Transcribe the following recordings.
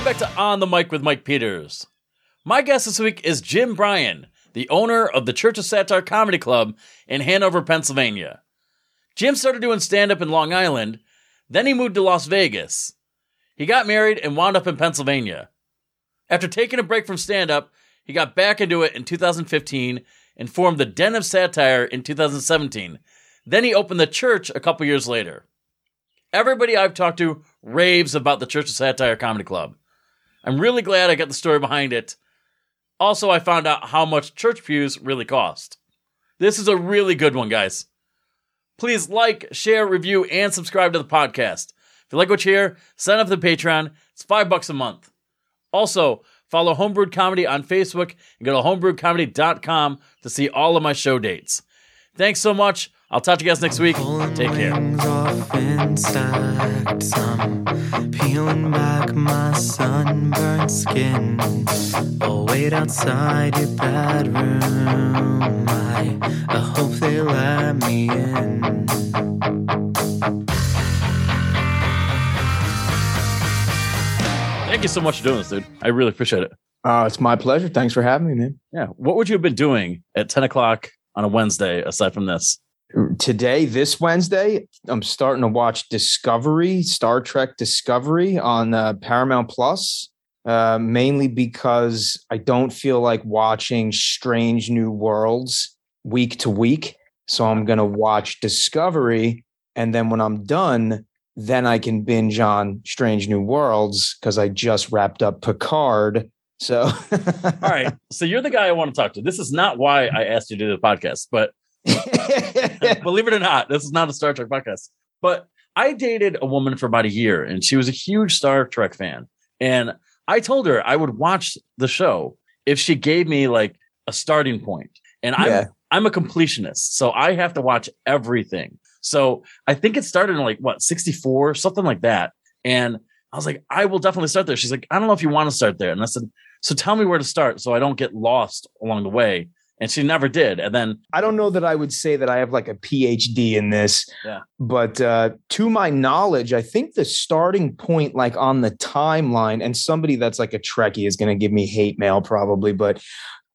Welcome back to On the Mic with Mike Peters. My guest this week is Jim Bryan, the owner of the Church of Satire Comedy Club in Hanover, Pennsylvania. Jim started doing stand up in Long Island, then he moved to Las Vegas. He got married and wound up in Pennsylvania. After taking a break from stand up, he got back into it in 2015 and formed the Den of Satire in 2017. Then he opened the church a couple years later. Everybody I've talked to raves about the Church of Satire Comedy Club. I'm really glad I got the story behind it. Also, I found out how much church pews really cost. This is a really good one, guys. Please like, share, review, and subscribe to the podcast. If you like what you hear, sign up to the Patreon. It's five bucks a month. Also, follow Homebrewed Comedy on Facebook and go to homebrewedcomedy.com to see all of my show dates. Thanks so much. I'll talk to you guys next week. Take care. Rings off in stacks. I'm peeling back my sunburned skin. I'll wait outside your bedroom. I, I hope they let me in. Thank you so much for doing this, dude. I really appreciate it. Uh, it's my pleasure. Thanks for having me, man. Yeah. What would you have been doing at 10 o'clock on a Wednesday aside from this? Today, this Wednesday, I'm starting to watch Discovery, Star Trek Discovery on uh, Paramount Plus, uh, mainly because I don't feel like watching Strange New Worlds week to week. So I'm going to watch Discovery. And then when I'm done, then I can binge on Strange New Worlds because I just wrapped up Picard. So, All right. So you're the guy I want to talk to. This is not why I asked you to do the podcast, but believe it or not, this is not a Star Trek podcast. But I dated a woman for about a year and she was a huge Star Trek fan. And I told her I would watch the show if she gave me like a starting point. And I'm. I'm a completionist, so I have to watch everything. So I think it started in like what 64, something like that. And I was like, I will definitely start there. She's like, I don't know if you want to start there. And I said, so tell me where to start so I don't get lost along the way. And she never did. And then I don't know that I would say that I have like a PhD in this, Yeah. but uh, to my knowledge, I think the starting point, like on the timeline, and somebody that's like a Trekkie is going to give me hate mail probably, but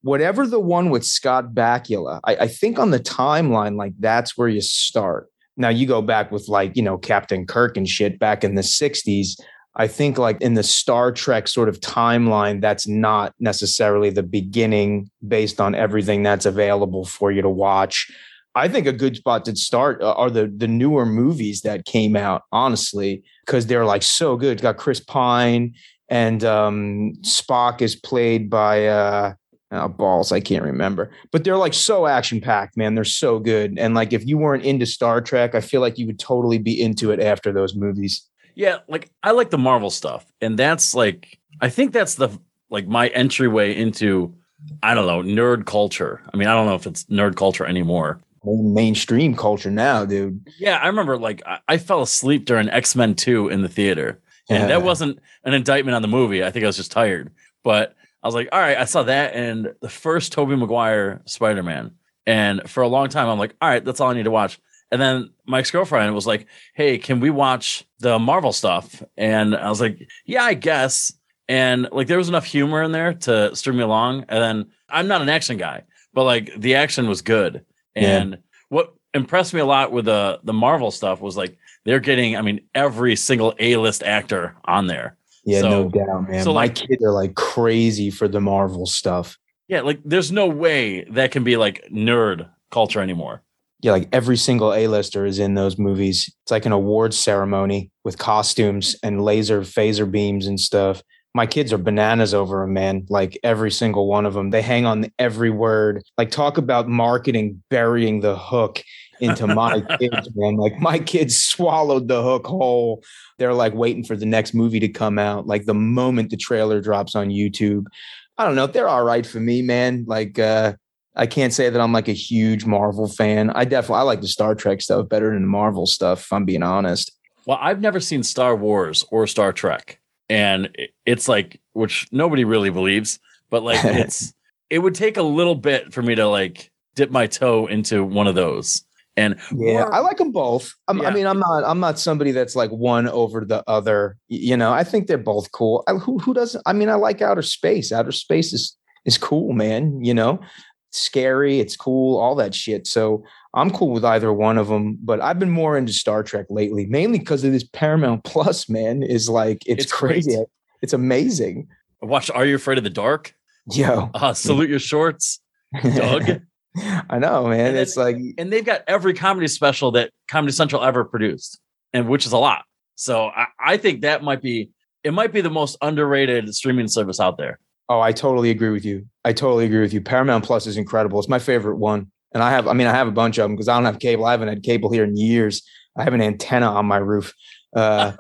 whatever the one with Scott Bakula, I, I think on the timeline, like that's where you start. Now you go back with like, you know, Captain Kirk and shit back in the 60s. I think like in the Star Trek sort of timeline, that's not necessarily the beginning based on everything that's available for you to watch. I think a good spot to start uh, are the the newer movies that came out, honestly, because they're like so good. It's got Chris Pine and um, Spock is played by uh, uh, balls. I can't remember, but they're like so action packed, man. They're so good. And like if you weren't into Star Trek, I feel like you would totally be into it after those movies. Yeah, like I like the Marvel stuff. And that's like I think that's the like my entryway into I don't know, nerd culture. I mean, I don't know if it's nerd culture anymore. Mainstream culture now, dude. Yeah, I remember like I, I fell asleep during X Men 2 in the theater. And Yeah. that wasn't an indictment on the movie. I think I was just tired. But I was like, all right, I saw that and the first Tobey Maguire Spider Man. And for a long time, I'm like, all right, that's all I need to watch. And then my ex girlfriend was like, hey, can we watch the Marvel stuff? And I was like, yeah, I guess. And like there was enough humor in there to string me along. And then I'm not an action guy, but like the action was good. Yeah. And what impressed me a lot with the the Marvel stuff was like they're getting, I mean, every single A list actor on there. Yeah, So- no doubt, man. so, My like- kids are like crazy for the Marvel stuff. Yeah, like there's no way that can be like nerd culture anymore. Yeah, like every single A-lister is in those movies. It's like an awards ceremony with costumes and laser phaser beams and stuff. My kids are bananas over them, man. Like every single one of them. They hang on every word. Like talk about marketing burying the hook into my kids, man. Like my kids swallowed the hook whole. They're like waiting for the next movie to come out. Like the moment the trailer drops on YouTube. I don't know. They're all right for me, man. Like uh I can't say that I'm like a huge Marvel fan. I definitely I like the Star Trek stuff better than the Marvel stuff, if I'm being honest. Well, I've never seen Star Wars or Star Trek, and it's like which nobody really believes, but like it's it would take a little bit for me to like dip my toe into one of those. And Yeah, more- I like them both. I'm, Yeah. I mean, I'm not. I'm not somebody that's like one over the other. You know, I think they're both cool. I, who who doesn't? I mean, I like outer space. Outer space is is cool, man. You know, scary. It's cool. All that shit. So I'm cool with either one of them. But I've been more into Star Trek lately, mainly because of this Paramount Plus. Man, is like it's, It's great. crazy. It's amazing. Watch Are You Afraid of the Dark? Yo, Uh, salute your shorts, Doug. I know, man. It's like and they've got every comedy special that Comedy Central ever produced, and which is a lot. So I, I think that might be it might be the most underrated streaming service out there. Oh, I totally agree with you. I totally agree with you. Paramount Plus is incredible. It's my favorite one. And I have, I mean, I have a bunch of them because I don't have cable. I haven't had cable here in years. I have an antenna on my roof. Uh,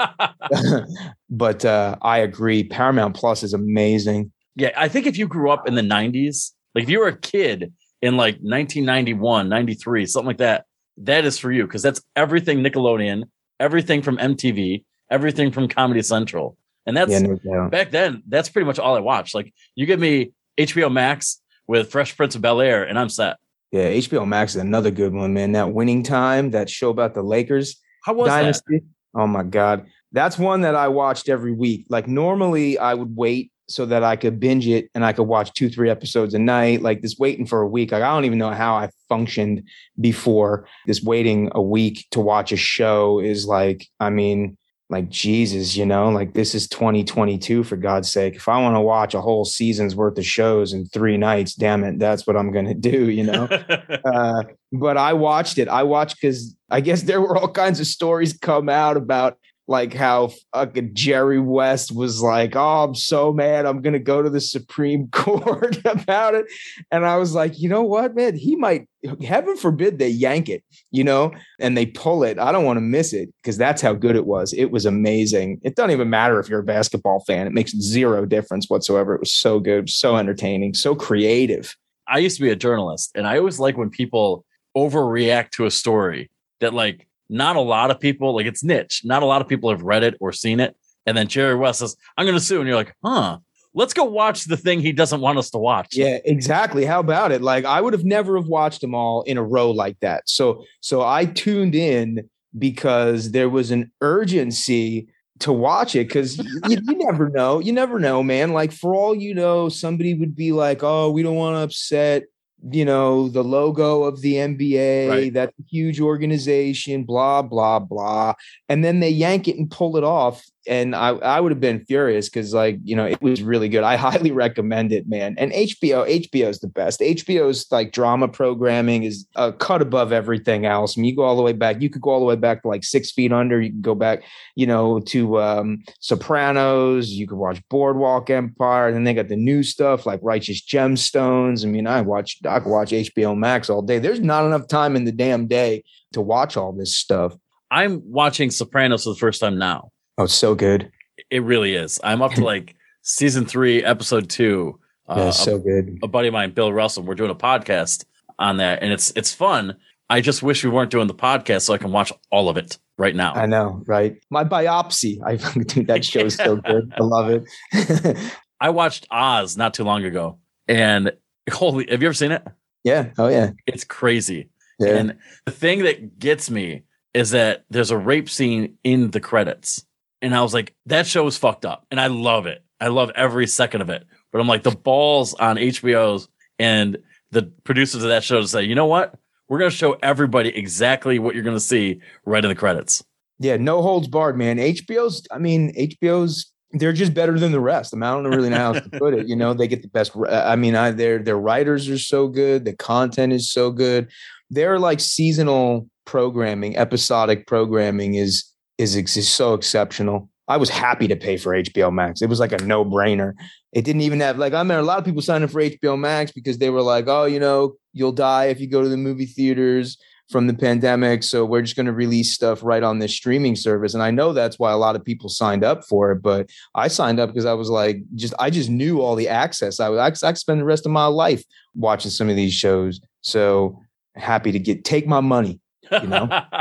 but uh, I agree. Paramount Plus is amazing. yeah, I think if you grew up in the 90s, like if you were a kid in like 1991, 93, something like that, that is for you because that's everything Nickelodeon, everything from MTV, everything from Comedy Central. And that's yeah, no back then, that's pretty much all I watched. Like you give me HBO Max with Fresh Prince of Bel Air, and I'm set. Yeah, HBO Max is another good one, man. That winning time, that show about the Lakers How was that? dynasty. Oh my God. That's one that I watched every week. Like normally I would wait so that I could binge it and I could watch two, three episodes a night. Like this waiting for a week. Like I don't even know how I functioned before. This waiting a week to watch a show is like, I mean, like Jesus, you know, like this is 2022 for God's sake. If I want to watch a whole season's worth of shows in three nights, damn it, that's what I'm gonna do, you know. uh, but I watched it. I watched because I guess there were all kinds of stories come out about like how fucking Jerry West was like, "Oh, I'm so mad. I'm gonna go to the Supreme Court about it." And I was like, you know what, man? He might. Heaven forbid they yank it, you know, and they pull it. I don't want to miss it because that's how good it was. It was amazing. It doesn't even matter if you're a basketball fan. It makes zero difference whatsoever. It was so good, so entertaining, so creative. I used to be a journalist, and I always like when people overreact to a story that like not a lot of people like it's niche. Not a lot of people have read it or seen it. And then Jerry West says, "I'm going to sue," and you're like, "Huh? Let's go watch the thing he doesn't want us to watch." Yeah, exactly. How about it? Like I would have never have watched them all in a row like that. So so I tuned in because there was an urgency to watch it because you, you never know. You never know, man. Like for all you know, somebody would be like, "Oh, we don't want to upset." You know the logo of the NBA. Right. That's a huge organization. Blah blah blah, and then they yank it and pull it off. And I I would have been furious because like you know it was really good. I highly recommend it, man. And HBO HBO is the best. HBO's like drama programming is a cut above everything else. I mean, you go all the way back. You could go all the way back to like Six Feet Under. You can go back, you know, to um, Sopranos. You could watch Boardwalk Empire. And then they got the new stuff like Righteous Gemstones. I mean, I watch I could watch HBO Max all day. There's not enough time in the damn day to watch all this stuff. I'm watching Sopranos for the first time now. Oh, it's so good. It really is. I'm up to like season three, episode two. Uh, it's so good. a buddy of mine, Bill Russell, we're doing a podcast on that, and it's it's fun. I just wish we weren't doing the podcast so I can watch all of it right now. I know, right? My biopsy. I think that show is so good. I love it. I watched Oz not too long ago, and holy, have you ever seen it? yeah. Oh yeah. It's crazy. Yeah. And the thing that gets me is that there's a rape scene in the credits. And I was like, that show is fucked up. And I love it. I love every second of it. But I'm like, the balls on HBO's and the producers of that show to say, you know what? We're going to show everybody exactly what you're going to see right in the credits. Yeah, no holds barred, man. HBO's, I mean, HBO's, they're just better than the rest. I mean, I don't really know how to put it. You know, they get the best. I mean, I, their their writers are so good. The content is so good. They're like seasonal programming, episodic programming is is, is so exceptional. I was happy to pay for HBO Max. It was like a no brainer. It didn't even have like I remember a lot of people signing for HBO Max because they were like, oh, you know, you'll die if you go to the movie theaters from the pandemic. So we're just going to release stuff right on this streaming service. And I know that's why a lot of people signed up for it. But I signed up because I was like, just I just knew all the access. I was I could spend the rest of my life watching some of these shows. So happy to get take my money. You know?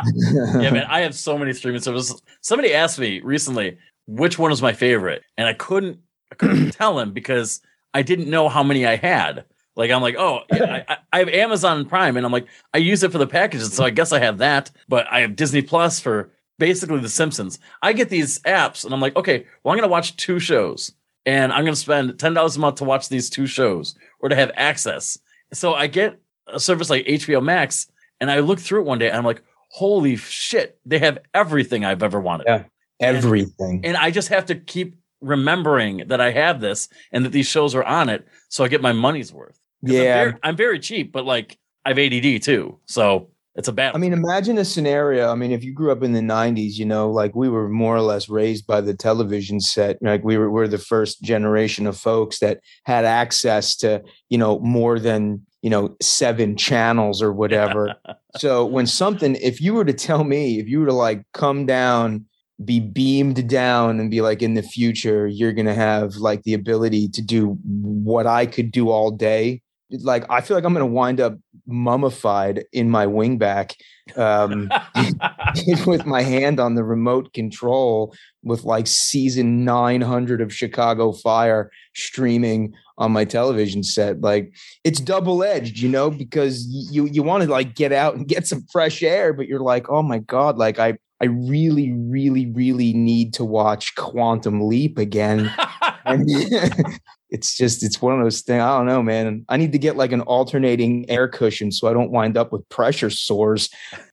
yeah, man, I have so many streaming services. Somebody asked me recently which one was my favorite, and I couldn't, I couldn't tell him because I didn't know how many I had. Like I'm like, oh, yeah, I, I have Amazon Prime, and I'm like, I use it for the packages, so I guess I have that. But I have Disney Plus for basically The Simpsons. I get these apps, and I'm like, okay, well, I'm gonna watch two shows, and I'm gonna spend ten dollars a month to watch these two shows or to have access. So I get a service like HBO Max, and I look through it one day, and I'm like, holy shit, they have everything I've ever wanted. Yeah. Everything. And I just have to keep remembering that I have this and that these shows are on it, so I get my money's worth. 'Cause I'm Yeah. very, I'm very cheap, but like I have ADD too, so it's a bad. I mean, imagine a scenario. I mean, if you grew up in the '90s, you know, like we were more or less raised by the television set. Like we were, we're the first generation of folks that had access to, you know, more than you know seven channels or whatever. so when something, if you were to tell me, if you were to like come down, be beamed down, and be like, in the future, you're gonna have like the ability to do what I could do all day. Like I feel like I'm gonna wind up mummified in my wingback um, with my hand on the remote control with like season 900 of Chicago Fire streaming on my television set. Like it's double edged, you know, because you you want to like get out and get some fresh air, but you're like, oh my god, like I I really really really need to watch Quantum Leap again. and it's just it's one of those things. I don't know, man. I need to get like an alternating air cushion so I don't wind up with pressure sores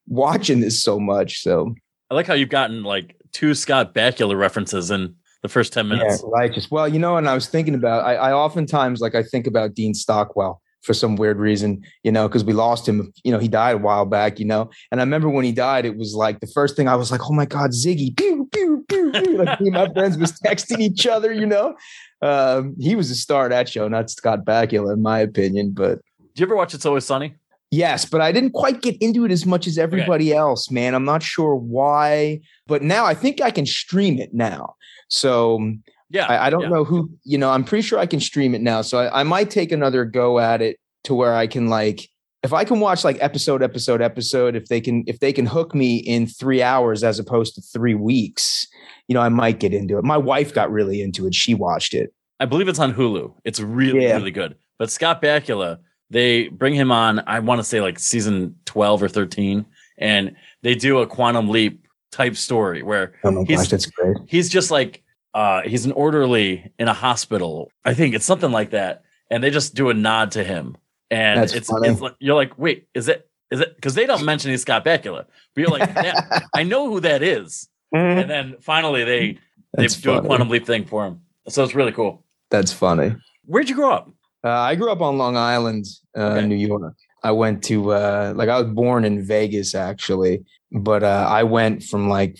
watching this so much. So I like how you've gotten like two Scott Bakula references in the first ten yeah, minutes. righteous. Well, you know, and I was thinking about I, I oftentimes like I think about Dean Stockwell for some weird reason, you know, because we lost him. You know, he died a while back, you know. And I remember when he died, it was like the first thing I was like, oh my God, Ziggy, pew, pew, pew. Like me and my friends was texting each other, you know. Um, he was a star of that show, not Scott Bakula, in my opinion. But Do you ever watch It's Always Sunny? Yes, but I didn't quite get into it as much as everybody else, man. I'm not sure why, but now I think I can stream it now. So Yeah, I, I don't yeah. know who, you know, I'm pretty sure I can stream it now. So I, I might take another go at it to where I can like, if I can watch like episode, episode, episode, if they can, if they can hook me in three hours as opposed to three weeks, you know, I might get into it. My wife got really into it. She watched it. I believe it's on Hulu. It's really, Yeah. really good. But Scott Bakula, they bring him on, I want to say like season 12 or 13, and they do a quantum leap type story where Oh my He's- gosh, that's great. he's just like, uh, he's an orderly in a hospital. I think it's something like that. And they just do a nod to him. And That's it's, funny. it's like, you're like, wait, is it, is it? Because they don't mention he's Scott Bakula. But you're like, yeah, I know who that is. And then finally they, they That's do a quantum leap thing for him. So it's really cool. That's funny. Where'd you grow up? Uh, I grew up on Long Island, uh, Okay. New York. I went to uh, like I was born in Vegas actually, but uh, I went from like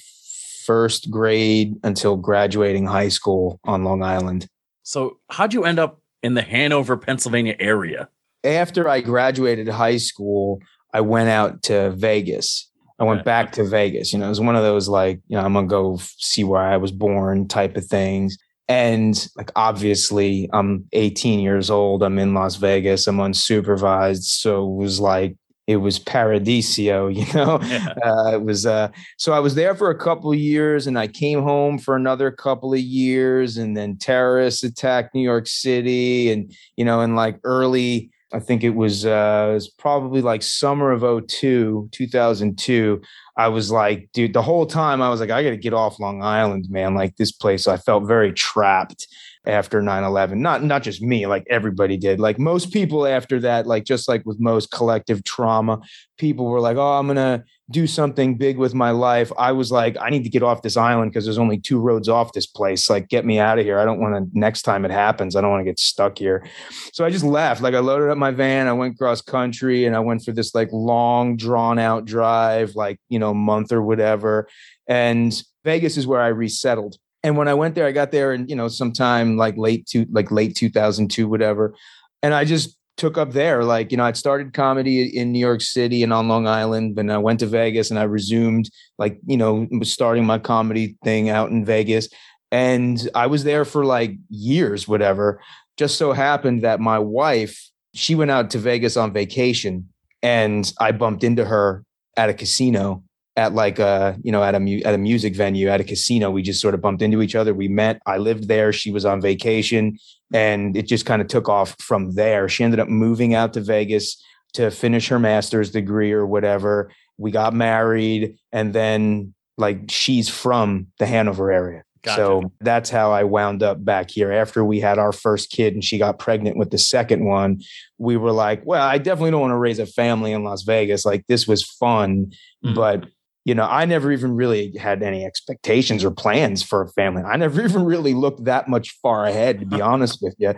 first grade until graduating high school on Long Island. So how'd you end up in the Hanover, Pennsylvania area? After I graduated high school, I went out to Vegas. I went back to Vegas. You know, it was one of those like, you know, I'm gonna go f- see where I was born type of things. And like obviously I'm 18 years old. I'm in Las Vegas. I'm unsupervised. So it was like it was paradisio, you know. Yeah. Uh, it was uh so I was there for a couple of years and I came home for another couple of years and then terrorists attacked New York City and you know in like early I think it was uh it was probably like summer of 02 2002 I was like dude the whole time I was like I got to get off Long Island man like this place I felt very trapped after 9-11 not not just me like everybody did. Like most people after that like just like with most collective trauma people were like oh i'm gonna do something big with my life. I was like i need to get off this island because there's only two roads off this place. Like get me out of here. I don't want to next time it happens i don't want to get stuck here. So i just left. Like i loaded up my van. I went cross country and i went for this like long drawn out drive like you know month or whatever. And vegas is where i resettled and when I went there, I got there in, you know, sometime like late to like late 2002, whatever. And I just took up there. Like, you know, I'd started comedy in New York City and on Long Island, and I went to Vegas and I resumed like, you know, starting my comedy thing out in Vegas. And I was there for like years, whatever. Just so happened that my wife, she went out to Vegas on vacation and I bumped into her at a casino at like a you know at a mu- at a music venue at a casino we just sort of bumped into each other we met i lived there she was on vacation and it just kind of took off from there she ended up moving out to vegas to finish her master's degree or whatever we got married and then like she's from the hanover area Gotcha. so that's how I wound up back here. After we had our first kid and she got pregnant with the second one, we were like, well, I definitely don't want to raise a family in Las Vegas. Like this was fun, Mhm. but you know, I never even really had any expectations or plans for a family. I never even really looked that much far ahead, to be honest with you.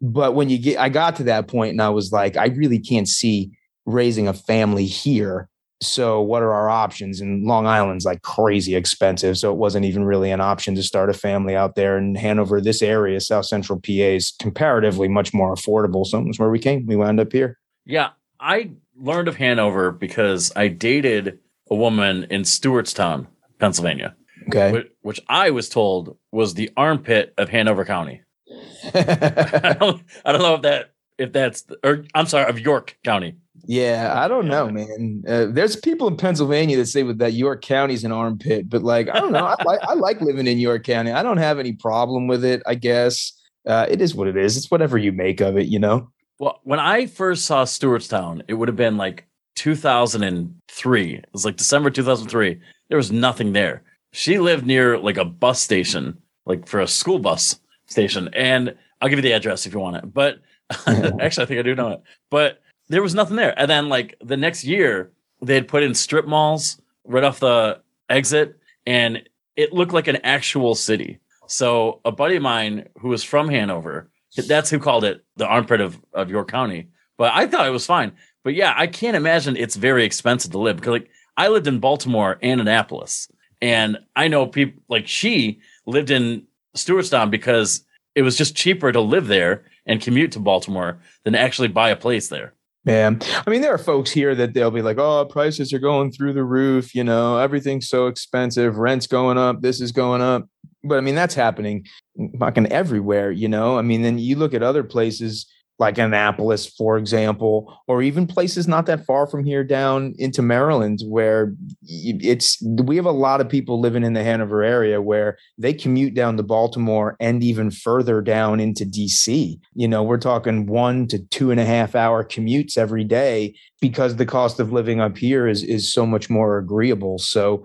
But when you get, I got to that point and I was like, I really can't see raising a family here. So what are our options? And Long Island's like crazy expensive. So it wasn't even really an option to start a family out there in Hanover. This area, South Central PA, is comparatively much more affordable. So that's where we came. We wound up here. Yeah, I learned of Hanover because I dated a woman in Stewartstown, Pennsylvania, Okay. which, which I was told was the armpit of Hanover County. I don't, I don't know if that if that's or I'm sorry of York County. yeah, I don't know, man. Uh, there's people in Pennsylvania that say that York County's an armpit, but like I don't know. I like I like living in York County. I don't have any problem with it. I guess uh, it is what it is. It's whatever you make of it, you know. Well, when I first saw Stewartstown, it would have been like 2003. It was like December 2003. There was nothing there. She lived near like a bus station, like for a school bus station. And I'll give you the address if you want it. But actually, I think I do know it. But there was nothing there. And then, like, the next year, they had put in strip malls right off the exit, and it looked like an actual city. So, a buddy of mine who was from Hanover, that's who called it the armpit of, of York County. But I thought it was fine. But yeah, I can't imagine it's very expensive to live because, like, I lived in Baltimore and Annapolis, and I know people like she lived in Stewartstown because it was just cheaper to live there and commute to Baltimore than actually buy a place there. Yeah. I mean, there are folks here that they'll be like, oh, prices are going through the roof. You know, everything's so expensive. Rent's going up. This is going up. But I mean, that's happening mm, fucking everywhere, you know? I mean, then you look at other places like Annapolis, for example, or even places not that far from here down into Maryland, where it's we have a lot of people living in the Hanover area where they commute down to Baltimore and even further down into DC. You know, we're talking one to two and a half hour commutes every day because the cost of living up here is is so much more agreeable. So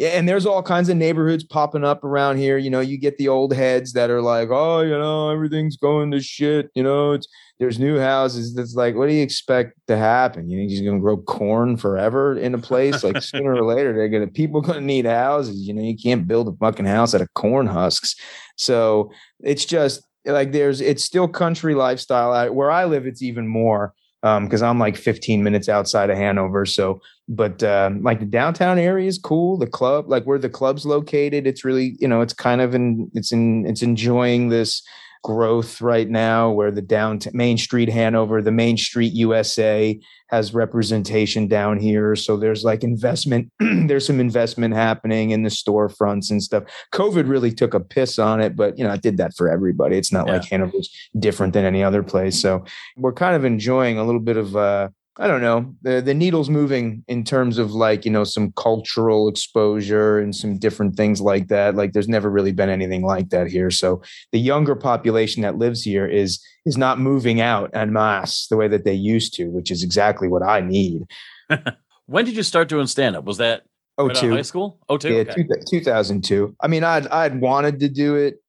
and there's all kinds of neighborhoods popping up around here. You know, you get the old heads that are like, "Oh, you know, everything's going to shit." You know, it's there's new houses. That's like, what do you expect to happen? You think he's going to grow corn forever in a place? Like sooner or later, they're gonna people going to need houses. You know, you can't build a fucking house out of corn husks. So it's just like there's it's still country lifestyle. Where I live, it's even more because I'm like 15 minutes outside of Hanover. So, but um, like the downtown area is cool. The club, like where the club's located, it's really you know it's kind of in it's in it's enjoying this growth right now where the downtown main street hanover the main street usa has representation down here. So there's like investment there's some investment happening in the storefronts and stuff. Covid really took a piss on it but you know it did that for everybody. It's not like hanover's different than any other place. So we're kind of enjoying a little bit of uh I don't know. The the needle's moving in terms of like, you know, some cultural exposure and some different things like that. Like there's never really been anything like that here. So the younger population that lives here is is not moving out en masse the way that they used to, which is exactly what I need. When did you start doing stand up? Was that Oh, right two. high school? Oh, two. Yeah, okay. two, 2002. I mean, I'd I'd wanted to do it.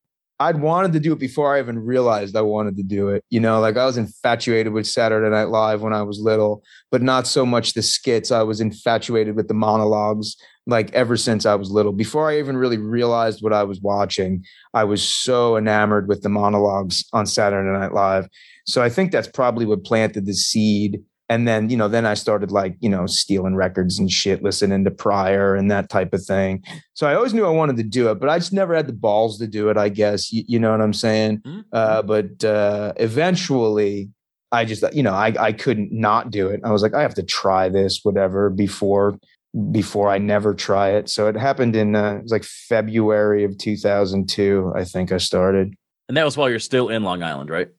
I'd wanted to do it before I even realized I wanted to do it. You know, like I was infatuated with Saturday Night Live when I was little, but not so much the skits. I was infatuated with the monologues like ever since I was little. Before I even really realized what I was watching, I was so enamored with the monologues on Saturday Night Live. So I think that's probably what planted the seed and then you know then i started like you know stealing records and shit listening to Pryor and that type of thing. So i always knew i wanted to do it but i just never had the balls to do it i guess. You, you know what i'm saying? Mhm. uh, but uh, eventually i just you know I, I couldn't not do it. I was like i have to try this whatever before before i never try it. So it happened in uh, it was like february of 2002 i think i started. And that was while you're still in Long Island, right?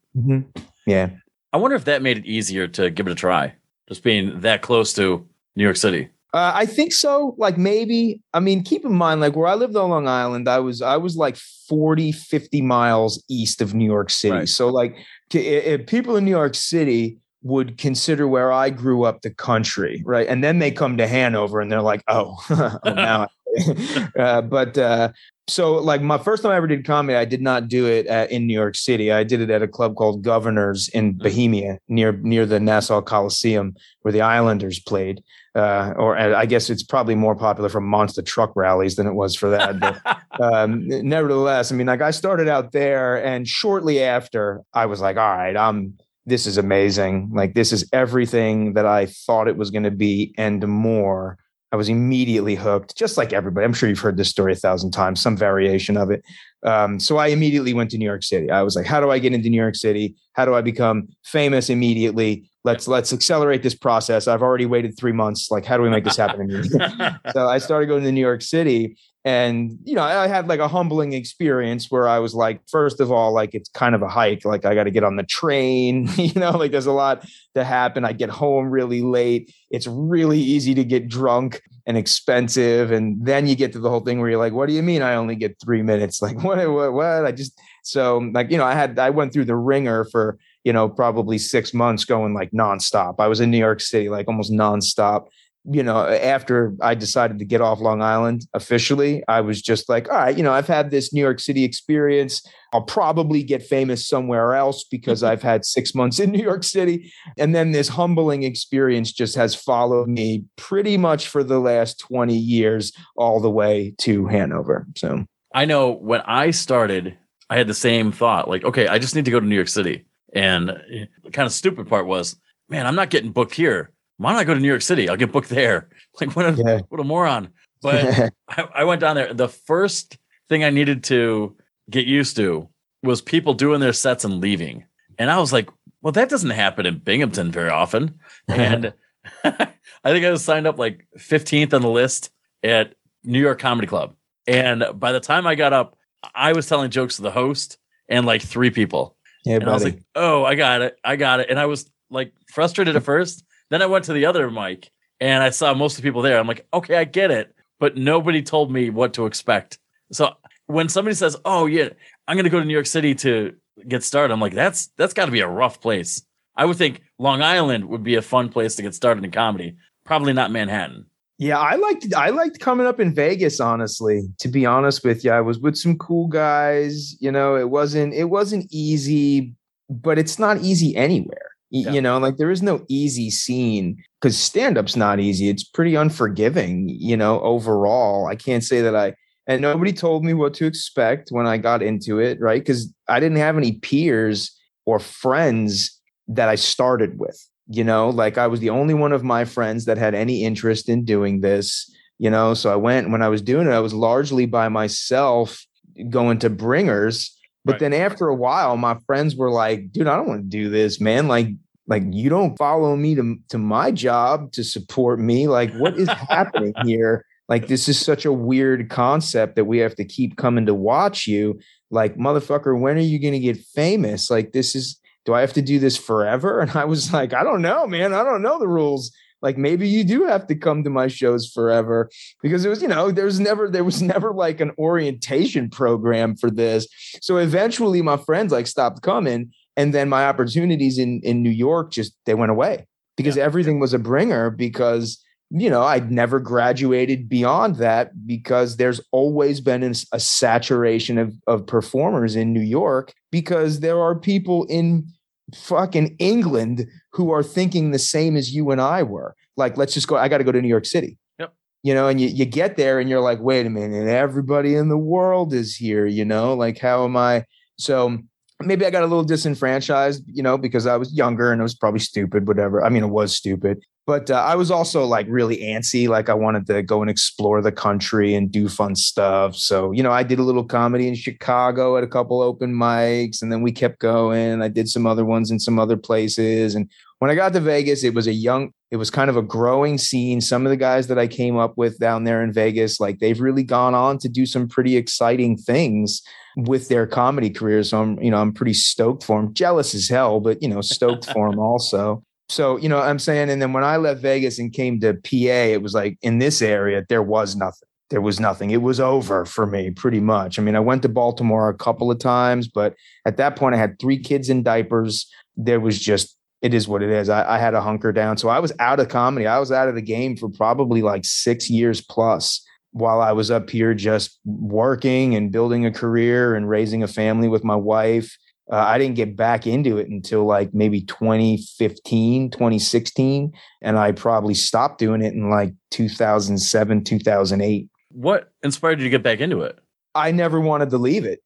yeah I wonder if that made it easier to give it a try, just being that close to New York City. Uh, I think so. Like maybe, I mean, keep in mind, like where I lived on Long Island, I was, I was like 40, 50 miles east of New York City. Right. So like if people in New York City would consider where I grew up the country, right? And then they come to Hanover and they're like, oh, oh now. uh, but uh, so like my first time I ever did comedy, I did not do it at, in New York City. I did it at a club called Governors in Mm. Bohemia, near near the Nassau Coliseum, where the Islanders played. Uh, or I guess it's probably more popular for monster truck rallies than it was for that. But um, nevertheless, I mean, like I started out there, and shortly after, I was like, all right, I'm. This is amazing. Like this is everything that I thought it was going to be and more. I was immediately hooked, just like everybody. I'm sure you've heard this story a thousand times, some variation of it. Um, so I immediately went to New York City. I was like, how do I get into New York City? How do I become famous immediately? Let's let's accelerate this process. I've already waited three months. Like, how do we make this happen? in New York? so I started going to New York City, and you know, I had like a humbling experience where I was like, first of all, like it's kind of a hike. Like I got to get on the train. You know, like there's a lot to happen. I get home really late. It's really easy to get drunk and expensive. And then you get to the whole thing where you're like, what do you mean I only get three minutes? Like, what, what, what? I just, so like, you know, I had, I went through the wringer for, you know, probably six months going like nonstop. I was in New York City, like almost nonstop. You know, after I decided to get off Long Island officially, I was just like, all right, you know, I've had this New York City experience. I'll probably get famous somewhere else because mm-hmm. I've had six months in New York City. And then this humbling experience just has followed me pretty much for the last 20 years, all the way to Hanover. So, I know when I started, I had the same thought like, okay, I just need to go to New York City. And eh, the kind of stupid part was, man, I'm not getting booked here. Why don't I go to New York City? I'll get booked there. Like, what a, Yeah. what a moron. But I, I went down there. The first thing I needed to get used to was people doing their sets and leaving. And I was like, well, that doesn't happen in Binghamton very often. And I think I was signed up like 15th on the list at New York Comedy Club. And by the time I got up, I was telling jokes to the host and like three people. yeah, And I was like, oh, I got it. I got it. And I was like frustrated at first. Then I went to the other mic and I saw most of the people there. I'm like, okay, I get it. But nobody told me what to expect. So when somebody says, oh, yeah, I'm going to go to New York City to get started, I'm like, that's that's got to be a rough place. I would think Long Island would be a fun place to get started in comedy. Probably not Manhattan. Yeah, I liked I liked coming up in Vegas. Honestly, to be honest with you, I was with some cool guys. You know, it wasn't it wasn't easy, but it's not easy anywhere. Yeah. You know, like there is no easy scene because stand up's not easy. It's pretty unforgiving. You know, overall, I can't say that I and nobody told me what to expect when I got into it, right? Because I didn't have any peers or friends that I started with you know like i was the only one of my friends that had any interest in doing this you know so i went when i was doing it i was largely by myself going to bringers but Right. then after a while my friends were like dude i don't want to do this man like like you don't follow me to to my job to support me like what is happening here like this is such a weird concept that we have to keep coming to watch you like motherfucker when are you going to get famous like this is do I have to do this forever? And I was like, I don't know, man. I don't know the rules. Like maybe you do have to come to my shows forever because it was, you know, there was never there was never like an orientation program for this. So eventually my friends like stopped coming and then my opportunities in in New York just they went away because everything was a bringer because you know, I'd never graduated beyond that because there's always been a a saturation of, of performers in New York because there are people in fucking England who are thinking the same as you and I were. Like, let's just go, I got to go to New York City. Yep. You know, and you, you get there and you're like, wait a minute, everybody in the world is here, you know, like, how am I? So maybe I got a little disenfranchised, you know, because I was younger and it was probably stupid, whatever. I mean, it was stupid, but uh, I was also like really antsy. Like I wanted to go and explore the country and do fun stuff. So, you know, I did a little comedy in Chicago at a couple open mics and then we kept going. I did some other ones in some other places. And when I got to Vegas, it was a young, it was kind of a growing scene. Some of the guys that I came up with down there in Vegas, like they've really gone on to do some pretty exciting things with their comedy careers. So I'm, you know, I'm pretty stoked for them. Jealous as hell, but you know, stoked for them also. so you know i'm saying and then when i left vegas and came to pa it was like in this area there was nothing there was nothing it was over for me pretty much i mean i went to baltimore a couple of times but at that point i had three kids in diapers there was just it is what it is I, I had a hunker down so i was out of comedy i was out of the game for probably like six years plus while i was up here just working and building a career and raising a family with my wife uh, I didn't get back into it until like maybe 2015, 2016. And I probably stopped doing it in like 2007, 2008. What inspired you to get back into it? I never wanted to leave it.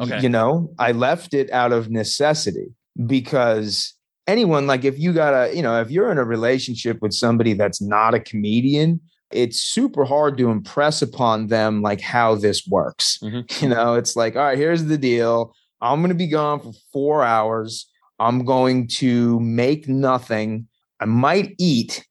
Okay. You know, I left it out of necessity because anyone, like if you got a, you know, if you're in a relationship with somebody that's not a comedian, it's super hard to impress upon them like how this works. Mhm. You know, it's like, all right, here's the deal. I'm going to be gone for four hours. I'm going to make nothing. I might eat,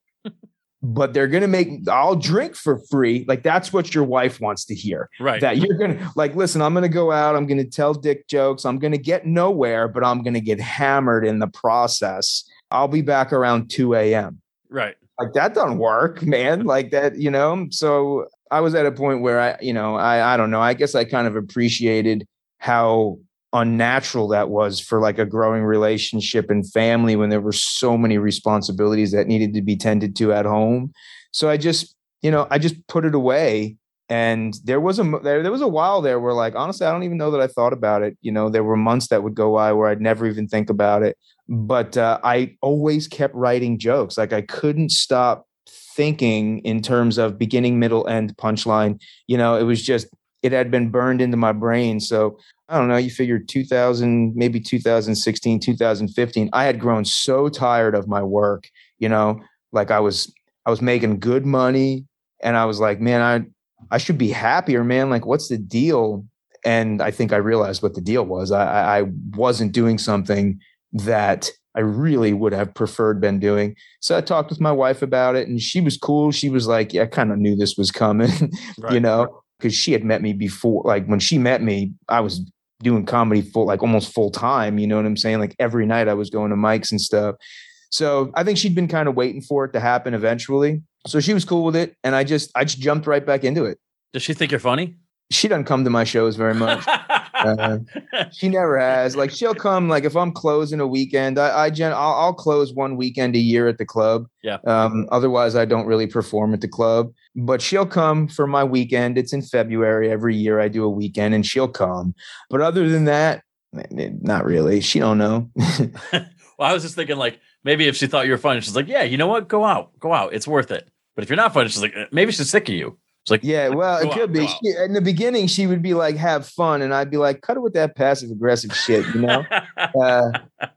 but they're going to make, I'll drink for free. Like that's what your wife wants to hear. Right. That you're going to, like, listen, I'm going to go out. I'm going to tell dick jokes. I'm going to get nowhere, but I'm going to get hammered in the process. I'll be back around 2 a.m right. like that doesn't work man like that you know so i was at a point where i you know i i don't know i guess i kind of appreciated how unnatural that was for like a growing relationship and family when there were so many responsibilities that needed to be tended to at home so i just you know i just put it away and there was a there, there was a while there where like honestly i don't even know that i thought about it you know there were months that would go by where i'd never even think about it but uh, I always kept writing jokes. Like I couldn't stop thinking in terms of beginning, middle, end, punchline. You know, it was just it had been burned into my brain. So I don't know. You figure 2000, maybe 2016, 2015. I had grown so tired of my work. You know, like I was I was making good money, and I was like, man, I I should be happier, man. Like, what's the deal? And I think I realized what the deal was. I, I wasn't doing something that I really would have preferred been doing. So I talked with my wife about it and she was cool. She was like, Yeah, I kind of knew this was coming, Right. you know, because she had met me before. Like when she met me, I was doing comedy full, like almost full time. You know what I'm saying? Like every night I was going to mics and stuff. So I think she'd been kind of waiting for it to happen eventually. So she was cool with it. And I just, I just jumped right back into it. Does she think you're funny? She doesn't come to my shows very much. Uh, she never has. Like she'll come. Like if I'm closing a weekend, I, I gen, I'll, I'll close one weekend a year at the club. Yeah. Um. Otherwise, I don't really perform at the club. But she'll come for my weekend. It's in February every year. I do a weekend, and she'll come. But other than that, not really. She don't know. well, I was just thinking like maybe if she thought you were funny, she's like, yeah, you know what? Go out, go out. It's worth it. But if you're not funny, she's like, "Eh, maybe she's sick of you. It's like, Yeah, well, it could be. She, in the beginning, she would be like, "Have fun," and I'd be like, "Cut it with that passive aggressive shit," you know. uh,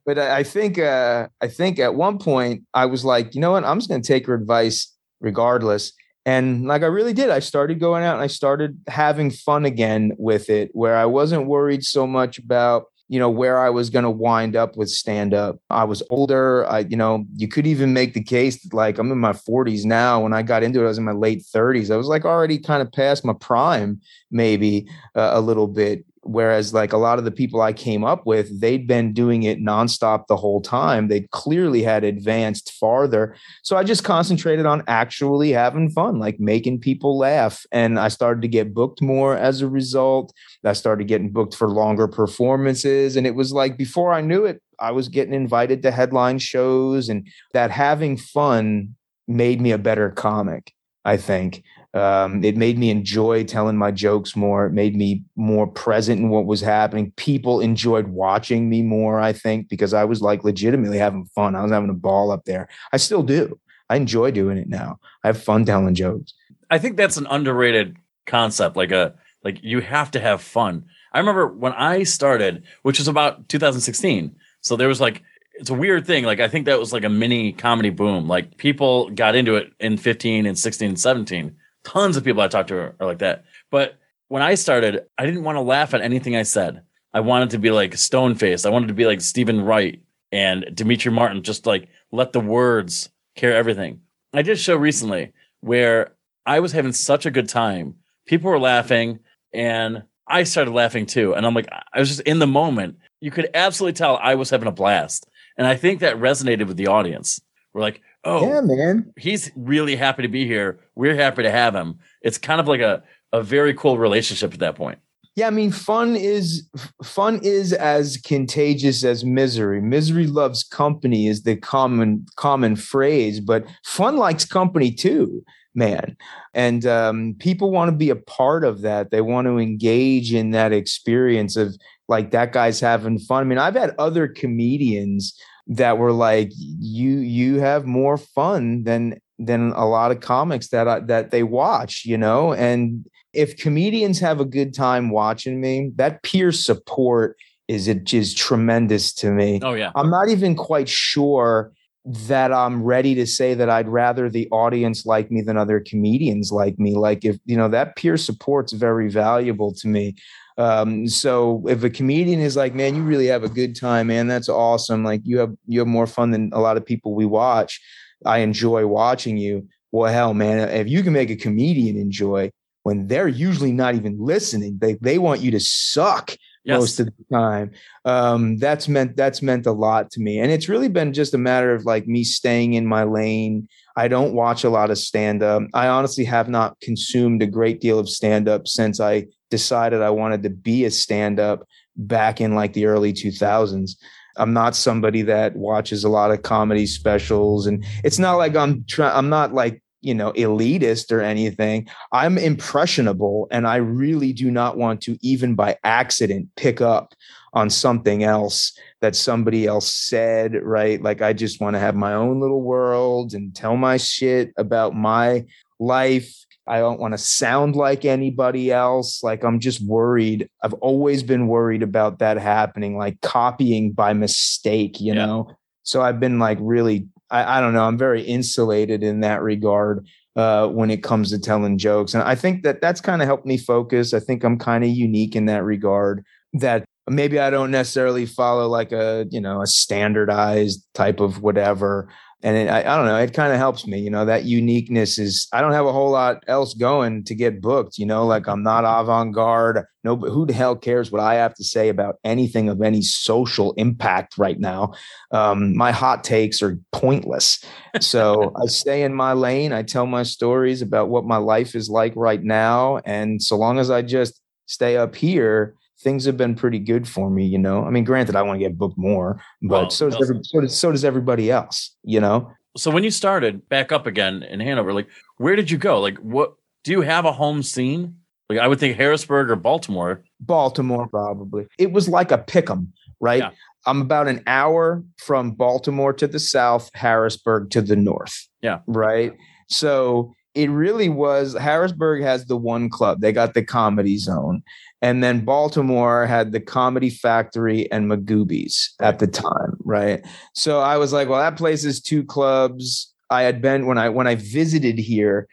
but I, I think uh, I think at one point I was like, you know what, I'm just going to take her advice regardless. And like I really did, I started going out and I started having fun again with it, where I wasn't worried so much about you know where I was going to wind up with stand up. I was older. I you know you could even make the case that like I'm in my 40s now. When I got into it, I was in my late 30s. I was like already kind of past my prime, maybe uh, a little bit. Whereas, like a lot of the people I came up with, they'd been doing it nonstop the whole time. They clearly had advanced farther. So I just concentrated on actually having fun, like making people laugh. And I started to get booked more as a result. I started getting booked for longer performances. And it was like before I knew it, I was getting invited to headline shows, and that having fun made me a better comic, I think. Um, it made me enjoy telling my jokes more. It made me more present in what was happening. People enjoyed watching me more, I think, because I was like legitimately having fun. I was having a ball up there. I still do. I enjoy doing it now. I have fun telling jokes. I think that's an underrated concept. Like a like you have to have fun. I remember when I started, which was about 2016. So there was like it's a weird thing. Like I think that was like a mini comedy boom. Like people got into it in 15 and 16 and 17. Tons of people I talked to are, like that. But when I started, I didn't want to laugh at anything I said. I wanted to be like stone faced. I wanted to be like Steven Wright and Demetri Martin, just like let the words carry everything. I did a show recently where I was having such a good time. People were laughing and I started laughing too. And I'm like, I was just in the moment. You could absolutely tell I was having a blast. And I think that resonated with the audience We're like, oh, Yeah, man. he's really happy to be here. We're happy to have him. It's kind of like a, a very cool relationship at that point. Yeah, I mean, fun is fun is as contagious as misery. Misery loves company is the common common phrase, but fun likes company too, man. And um, people want to be a part of that. They want to engage in that experience of like that guy's having fun. I mean, I've had other comedians that were like, "You you have more fun than than a lot of comics that I, that they watch," you know, and if comedians have a good time watching me, that peer support is it is tremendous to me. Oh yeah. I'm not even quite sure that I'm ready to say that I'd rather the audience like me than other comedians like me. Like if you know that peer support's very valuable to me. Um, so if a comedian is like, man, you really have a good time, man, that's awesome. Like you have you have more fun than a lot of people we watch. I enjoy watching you. Well, hell, man, if you can make a comedian enjoy when they're usually not even listening, they they want you to suck Yes. most of the time. Um, that's meant that's meant a lot to me, and it's really been just a matter of like me staying in my lane. I don't watch a lot of stand up. I honestly have not consumed a great deal of stand up since I decided I wanted to be a stand up back in like the early 2000s. I'm not somebody that watches a lot of comedy specials and it's not like I'm trying I'm not like, you know, elitist or anything. I'm impressionable and I really do not want to even by accident pick up on something else that somebody else said, right? Like I just want to have my own little world and tell my shit about my life. I don't want to sound like anybody else. Like I'm just worried. I've always been worried about that happening, like copying by mistake, you Yeah. know? So I've been like really, I, I don't know, I'm very insulated in that regard uh, when it comes to telling jokes. And I think that that's kind of helped me focus. I think I'm kind of unique in that regard that maybe I don't necessarily follow like a, you know, a standardized type of whatever. And it, I, I don't know, it kind of helps me, you know, that uniqueness is, I don't have a whole lot else going to get booked, you know, like I'm not avant garde. No, but who the hell cares what I have to say about anything of any social impact right now? Um, my hot takes are pointless. So I stay in my lane. I tell my stories about what my life is like right now. And so long as I just stay up here, things have been pretty good for me, you know. I mean, granted, I want to get booked more, but Well, so does every, so does so does everybody else, you know. So when you started back up again in Hanover, like where did you go? Like what do you have a home scene? Like I would think Harrisburg or Baltimore. Baltimore, probably. It was like a pick'em, right? Yeah. I'm about an hour from Baltimore to the south, Harrisburg to the north. Yeah. Right. So it really was Harrisburg has the one club. They got the comedy zone. And then Baltimore had the comedy factory and Magooby's at the time. Right. So I was like, well, that place is two clubs. I had been when I when I visited here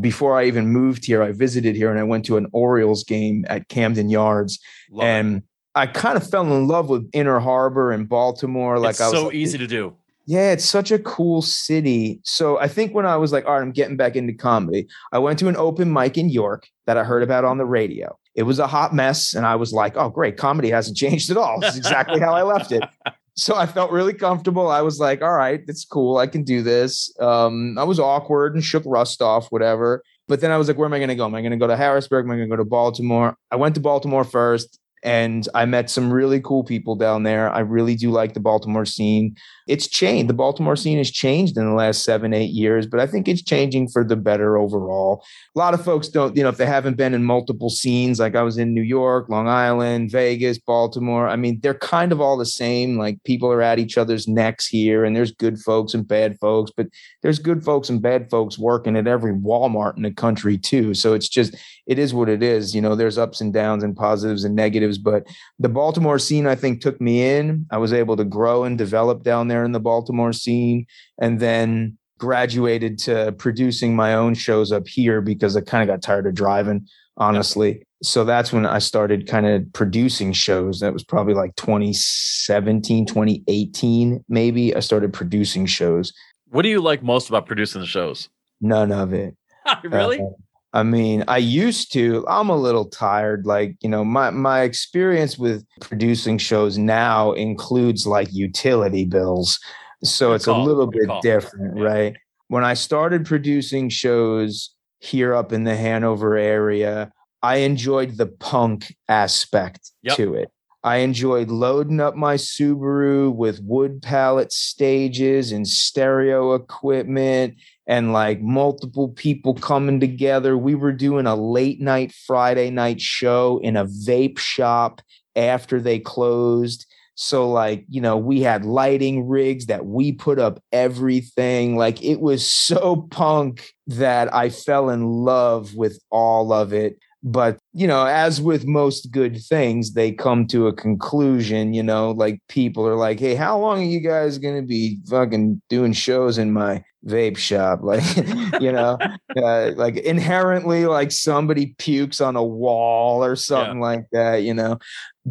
before I even moved here, I visited here and I went to an Orioles game at Camden Yards Love it. and I kind of fell in love with Inner Harbor and Baltimore. Like it's I was so like, easy to do. Yeah, it's such a cool city. So I think when I was like, all right, I'm getting back into comedy, I went to an open mic in York that I heard about on the radio. It was a hot mess. And I was like, oh, great. Comedy hasn't changed at all. This is exactly how I left it. So I felt really comfortable. I was like, all right, it's cool. I can do this. Um, I was awkward and shook rust off, whatever. But then I was like, where am I going to go? Am I going to go to Harrisburg? Am I going to go to Baltimore? I went to Baltimore first and I met some really cool people down there. I really do like the Baltimore scene. It's changed. The Baltimore scene has changed in the last seven, eight years, but I think it's changing for the better overall. A lot of folks don't, you know, if they haven't been in multiple scenes, like I was in New York, Long Island, Vegas, Baltimore, I mean, they're kind of all the same. Like people are at each other's necks here, and there's good folks and bad folks, but there's good folks and bad folks working at every Walmart in the country too. So it's just, it is what it is. You know, there's ups and downs and positives and negatives, but the Baltimore scene, I think, took me in. I was able to grow and develop down there in the Baltimore scene, and then graduated to producing my own shows up here because I kind of got tired of driving, honestly. So that's when I started kind of producing shows. That was probably like 2017, 2018, maybe. I started producing shows. What do you like most about producing the shows? None of it. really? Uh, I mean, I used to. I'm a little tired. Like, you know, my my experience with producing shows now includes like utility bills. So Good it's call. a little Good bit call. different, Yeah. right? When I started producing shows here up in the Hanover area, I enjoyed the punk aspect Yep. to it. I enjoyed loading up my Subaru with wood pallet stages and stereo equipment and like multiple people coming together. We were doing a late night Friday night show in a vape shop after they closed. So, like, you know, we had lighting rigs that we put up everything. Like, it was so punk that I fell in love with all of it. But, you know, as with most good things, they come to a conclusion, you know, like people are like, hey, how long are you guys going to be fucking doing shows in my vape shop? Like, you know, uh, like inherently, like somebody pukes on a wall or something like that, you know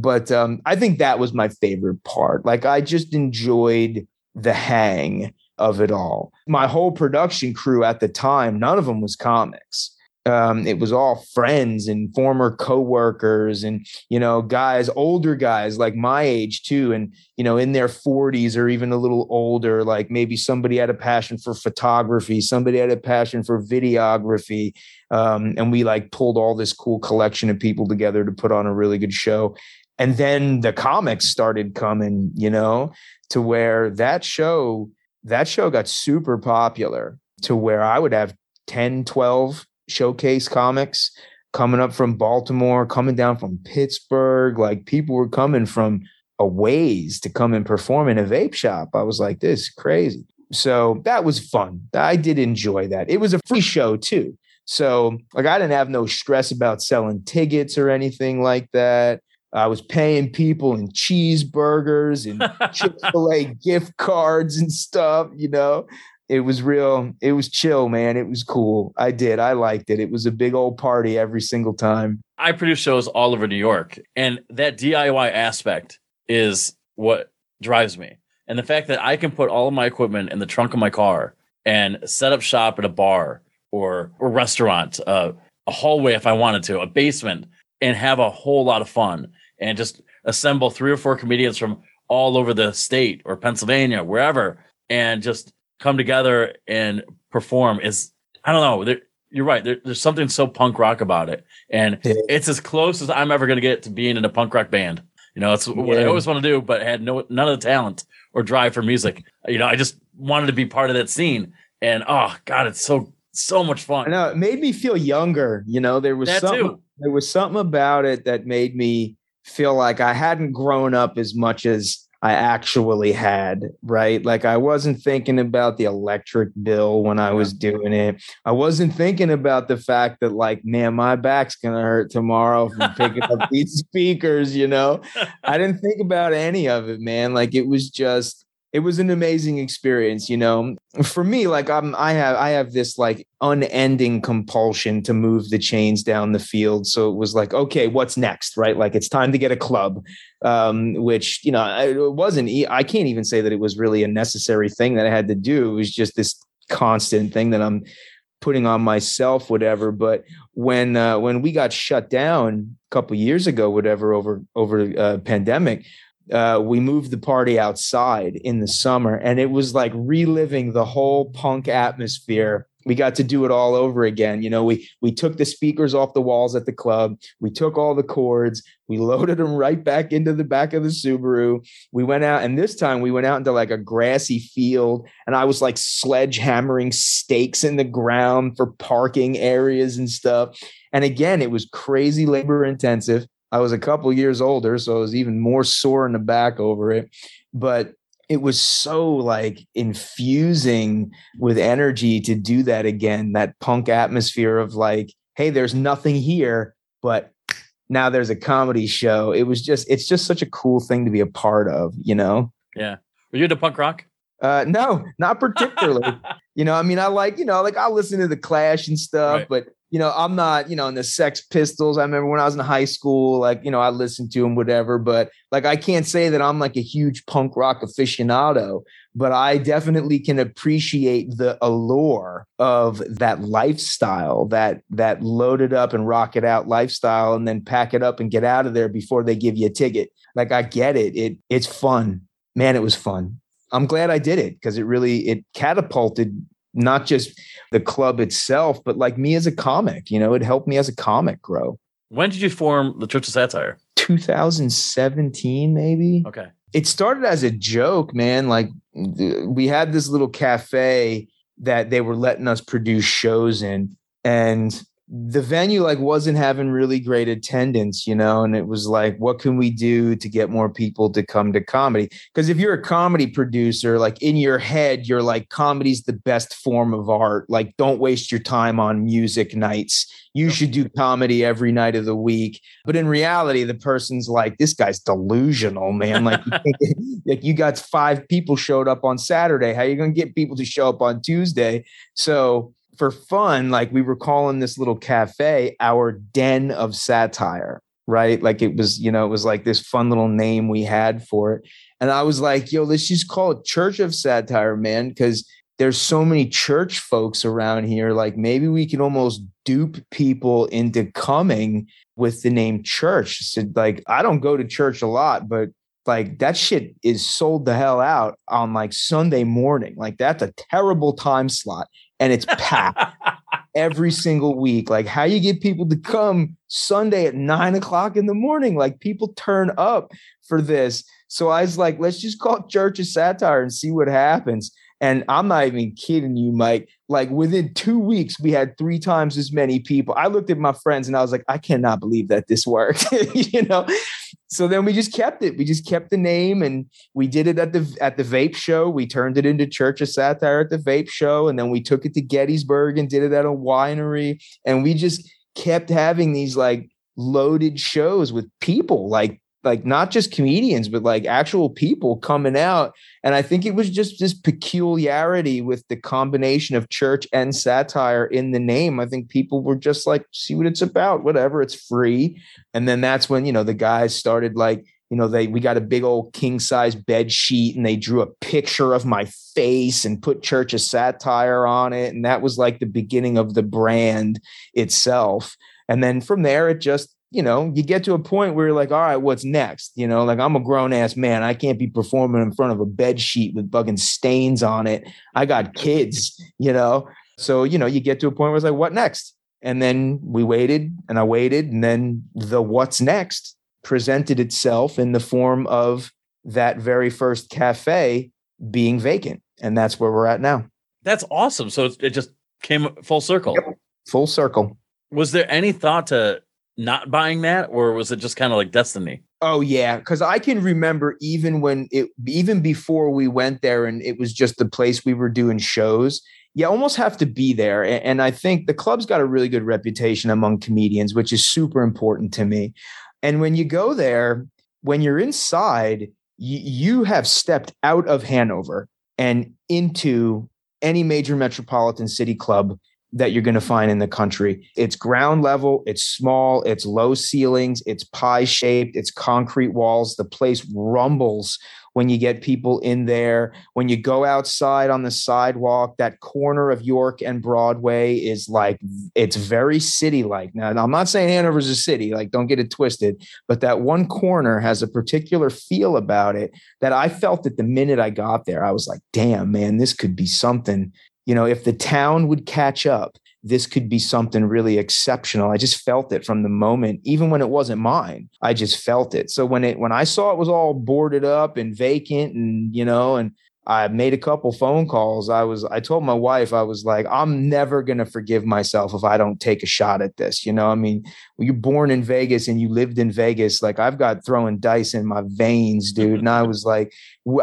but um, I think that was my favorite part. Like I just enjoyed the hang of it all. My whole production crew at the time, none of them was comics. Um, it was all friends and former coworkers and you know guys older guys like my age too and you know in their 40s or even a little older like maybe somebody had a passion for photography somebody had a passion for videography um, and we like pulled all this cool collection of people together to put on a really good show. And then the comics started coming you know to where that show that show got super popular to where i would have 10 12 showcase comics coming up from baltimore coming down from pittsburgh like people were coming from a ways to come and perform in a vape shop. I was like this is crazy. So that was fun. I did enjoy that. It was a free show too. So like i didn't have no stress about selling tickets or anything like that. I was paying people in cheeseburgers and Chick-fil-A gift cards and stuff, you know. It was real, it was chill, man. It was cool. I did. I liked it. It was a big old party every single time. I produce shows all over New York, and that DIY aspect is what drives me. And the fact that I can put all of my equipment in the trunk of my car and set up shop at a bar or a restaurant, uh, a hallway if I wanted to, a basement, and have a whole lot of fun and just assemble three or four comedians from all over the state or Pennsylvania, wherever, and just come together and perform is, I don't know. There, you're right. There, there's something so punk rock about it. And Yeah. it's as close as I'm ever going to get to being in a punk rock band. You know, it's what I always want to do, but had no none of the talent or drive for music. You know, I just wanted to be part of that scene. And oh God, it's so so much I fun. know it made me feel younger. You know, there was That something too. there was something about it that made me feel like I hadn't grown up as much as I actually had, right? Like I wasn't thinking about the electric bill when I was doing it. I wasn't thinking about the fact that like, man, my back's gonna hurt tomorrow from picking up these speakers, you know. I didn't think about any of it, man. Like it was just it was an amazing experience, you know. For me, like I'm I have I have this like unending compulsion to move the chains down the field. So it was like, okay, what's next? Right? Like it's time to get a club. Um, which, you know, it wasn't I can't even say that it was really a necessary thing that I had to do. It was just this constant thing that I'm putting on myself whatever but when uh, when we got shut down a couple years ago whatever over over uh, pandemic uh, we moved the party outside in the summer and it was like reliving the whole punk atmosphere. We got to do it all over again. You know we we took the speakers off the walls at the club. We took all the cords we loaded them right back into the back of the subaru. We went out and this time we went out into like a grassy field and i was like sledgehammering stakes in the ground for parking areas and stuff. And again it was crazy labor intensive I was a couple years older, so I was even more sore in the back over it. But it was so like infusing with energy to do that again, that punk atmosphere of like, hey, there's nothing here, but now there's a comedy show. It was just, it's just such a cool thing to be a part of, you know? Yeah. Were you into punk rock? Uh, no, not particularly. you know, I mean, I like, you know, like I listen to the Clash and stuff, Right. but you know, I'm not, you know, in the Sex Pistols. I remember when I was in high school, like, you know, I listened to them, whatever. But like, I can't say that I'm like a huge punk rock aficionado, but I definitely can appreciate the allure of that lifestyle, that that loaded up and rock it out lifestyle, and then pack it up and get out of there before they give you a ticket. Like, I get it. It it's fun, man. It was fun. I'm glad I did it because it really it catapulted not just the club itself, but like me as a comic. You know, it helped me as a comic grow. When did you form the Church of Satire? 2017, maybe. Okay. It started as a joke, man. Like we had this little cafe that they were letting us produce shows in, and the venue like wasn't having really great attendance you know and it was like what can we do to get more people to come to comedy? Because if you're a comedy producer like in your head you're like comedy's the best form of art. Like don't waste your time on music nights. You should do comedy every night of the week. But in reality the person's like this guy's delusional man. Like like you got five people showed up on saturday. How are you going to get people to show up on tuesday? So for fun, like we were calling this little cafe our den of satire, right? Like it was, you know, it was like this fun little name we had for it. And I was like, yo, let's just call it Church of Satire, man, because there's so many church folks around here. Like maybe we can almost dupe people into coming with the name church. So like I don't go to church a lot, but like that shit is sold the hell out on like Sunday morning. Like that's a terrible time slot and it's packed every single week. Like how you get people to come Sunday at nine o'clock in the morning. Like people turn up for this. So I was like, let's just call Church of Satire and see what happens. And I'm not even kidding you, Mike. Like within two weeks, we had three times as many people. I looked at my friends and I was like, I cannot believe that this worked. you know, so then we just kept it. We just kept the name and we did it at the at the vape show. We turned it into Church of Satire at the vape show, and then we took it to Gettysburg and did it at a winery. And we just kept having these like loaded shows with people like like not just comedians but like actual people coming out. And i think it was just this peculiarity with the combination of church and satire in the name. I think people were just like see what it's about whatever it's free. And then that's when you know the guys started like you know they we got a big old king size bed sheet and they drew a picture of my face and put church of satire on it. And that was like the beginning of the brand itself. And then from there it just you know, you get to a point where you're like, all right, what's next? You know, like I'm a grown ass man. I can't be performing in front of a bed sheet with fucking stains on it. I got kids, you know. So, you know, you get to a point where it's like, what next? And then we waited and I waited. And then the what's next presented itself in the form of that very first cafe being vacant. And that's where we're at now. That's awesome. So it just came full circle. Yep. Full circle. Was there any thought to not buying that, or was it just kind of like destiny? Oh yeah, because I can remember even when it, even before we went there, and it was just the place we were doing shows. You almost have to be there, and I think the club's got a really good reputation among comedians, which is super important to me. And when you go there, when you're inside, you, you have stepped out of Hanover and into any major metropolitan city club that you're going to find in the country. It's ground level, it's small, it's low ceilings, it's pie shaped, it's concrete walls. The place rumbles when you get people in there. When you go outside on the sidewalk, that corner of York and Broadway is like, it's very city like. Now, I'm not saying Hanover's a city, like, don't get it twisted, but that one corner has a particular feel about it that I felt that the minute I got there. I was like, damn, man, this could be something you know, if the town would catch up, this could be something really exceptional. I just felt it from the moment, even when it wasn't mine. I just felt it. So when it when I saw it was all boarded up and vacant and you know, and I made a couple phone calls. I was I told my wife I was like I'm never going to forgive myself if I don't take a shot at this, you know? I mean, you're born in Vegas and you lived in Vegas, like I've got throwing dice in my veins, dude. Mm-hmm. And I was like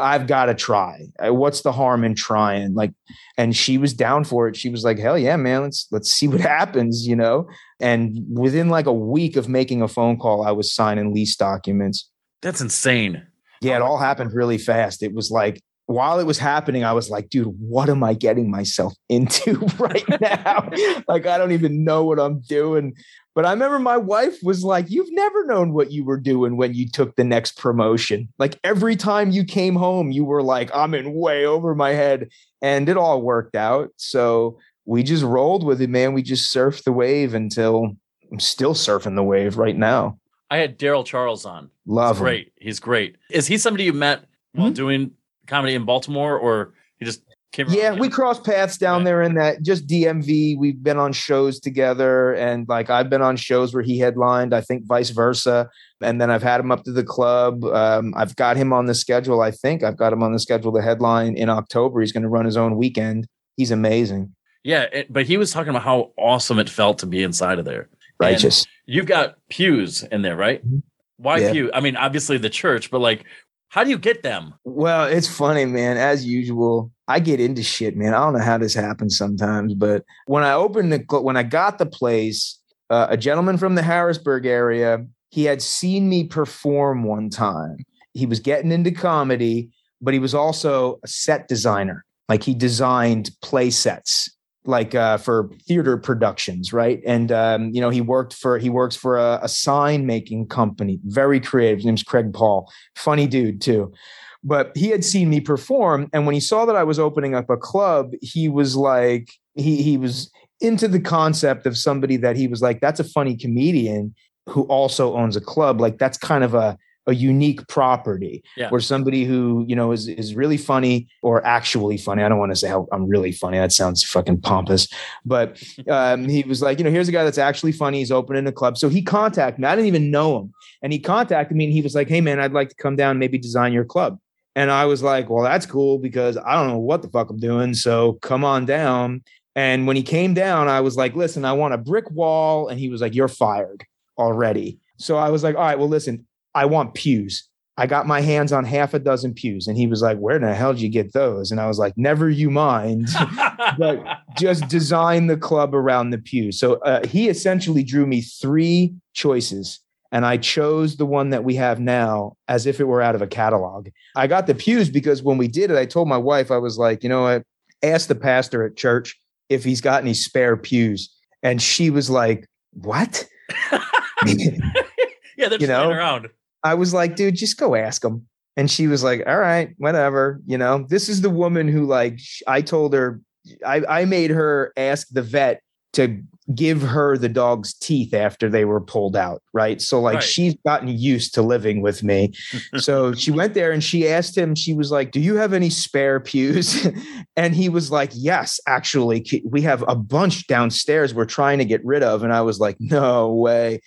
I've got to try. Uh, what's the harm in trying? Like and she was down for it. She was like, "Hell yeah, man. Let's let's see what happens," you know? And within like a week of making a phone call, I was signing lease documents. That's insane. Yeah, it all happened really fast. It was like while it was happening, I was like, dude, what am I getting myself into right now? like, I don't even know what I'm doing. But I remember my wife was like, You've never known what you were doing when you took the next promotion. Like, every time you came home, you were like, I'm in way over my head. And it all worked out. So we just rolled with it, man. We just surfed the wave until I'm still surfing the wave right now. I had Daryl Charles on. Love He's great. He's great. Is he somebody you met while mm-hmm. doing comedy in Baltimore, or he just came? Yeah, we crossed paths down Right. there in that just DMV. We've been on shows together, and like I've been on shows where he headlined. I think vice versa. And then I've had him up to the club. Um, I've got him on the schedule. I think I've got him on the schedule to headline in October. He's going to run his own weekend. He's amazing, yeah. It, but he was talking about how awesome it felt to be inside of there. righteous. You've got pews in there, right? Mhm. Why Yeah. pew? I mean, obviously the church, but like, how do you get them? Well, it's funny, man. As usual, I get into shit, man. I don't know how this happens sometimes, but when I opened the when I got the place, uh, a gentleman from the Harrisburg area, he had seen me perform one time. He was getting into comedy, but he was also a set designer. Like he designed play sets like uh, for theater productions, right? And um, you know, he worked for he works for a, a sign making company, very creative. His name's Craig Paul, funny dude too. But he had seen me perform, and when he saw that I was opening up a club, he was like, he he was into the concept of somebody that he was like, that's a funny comedian who also owns a club. Like that's kind of a a unique property Yeah. where somebody who you know is is really funny or actually funny. I don't want to say how I'm really funny. That sounds fucking pompous. But um, he was like, you know, here's a guy that's actually funny. He's opening a club. So he contacted me. I didn't even know him, and he contacted me and he was like, hey man, I'd like to come down maybe design your club. And I was like, well, that's cool because I don't know what the fuck I'm doing. So come on down. And when he came down, I was like, listen, I want a brick wall. And he was like, you're fired already. So I was like, all right, well, listen, I want pews. I got my hands on half a dozen pews. And he was like, where in the hell did you get those? And I was like, never you mind. but just design the club around the pews. So uh, he essentially drew me three choices. And I chose the one that we have now as if it were out of a catalog. I got the pews because when we did it, I told my wife, I was like, you know what? Ask the pastor at church if he's got any spare pews. And she was like, what? yeah, they're just You know? around. I was like, dude, just go ask him. And she was like, all right, whatever. You know, this is the woman who, like, I told her, I, I made her ask the vet to give her the dog's teeth after they were pulled out. Right. So, like, Right. she's gotten used to living with me. so she went there and she asked him, she was like, do you have any spare pews? and he was like, yes, actually, we have a bunch downstairs we're trying to get rid of. And I was like, no way.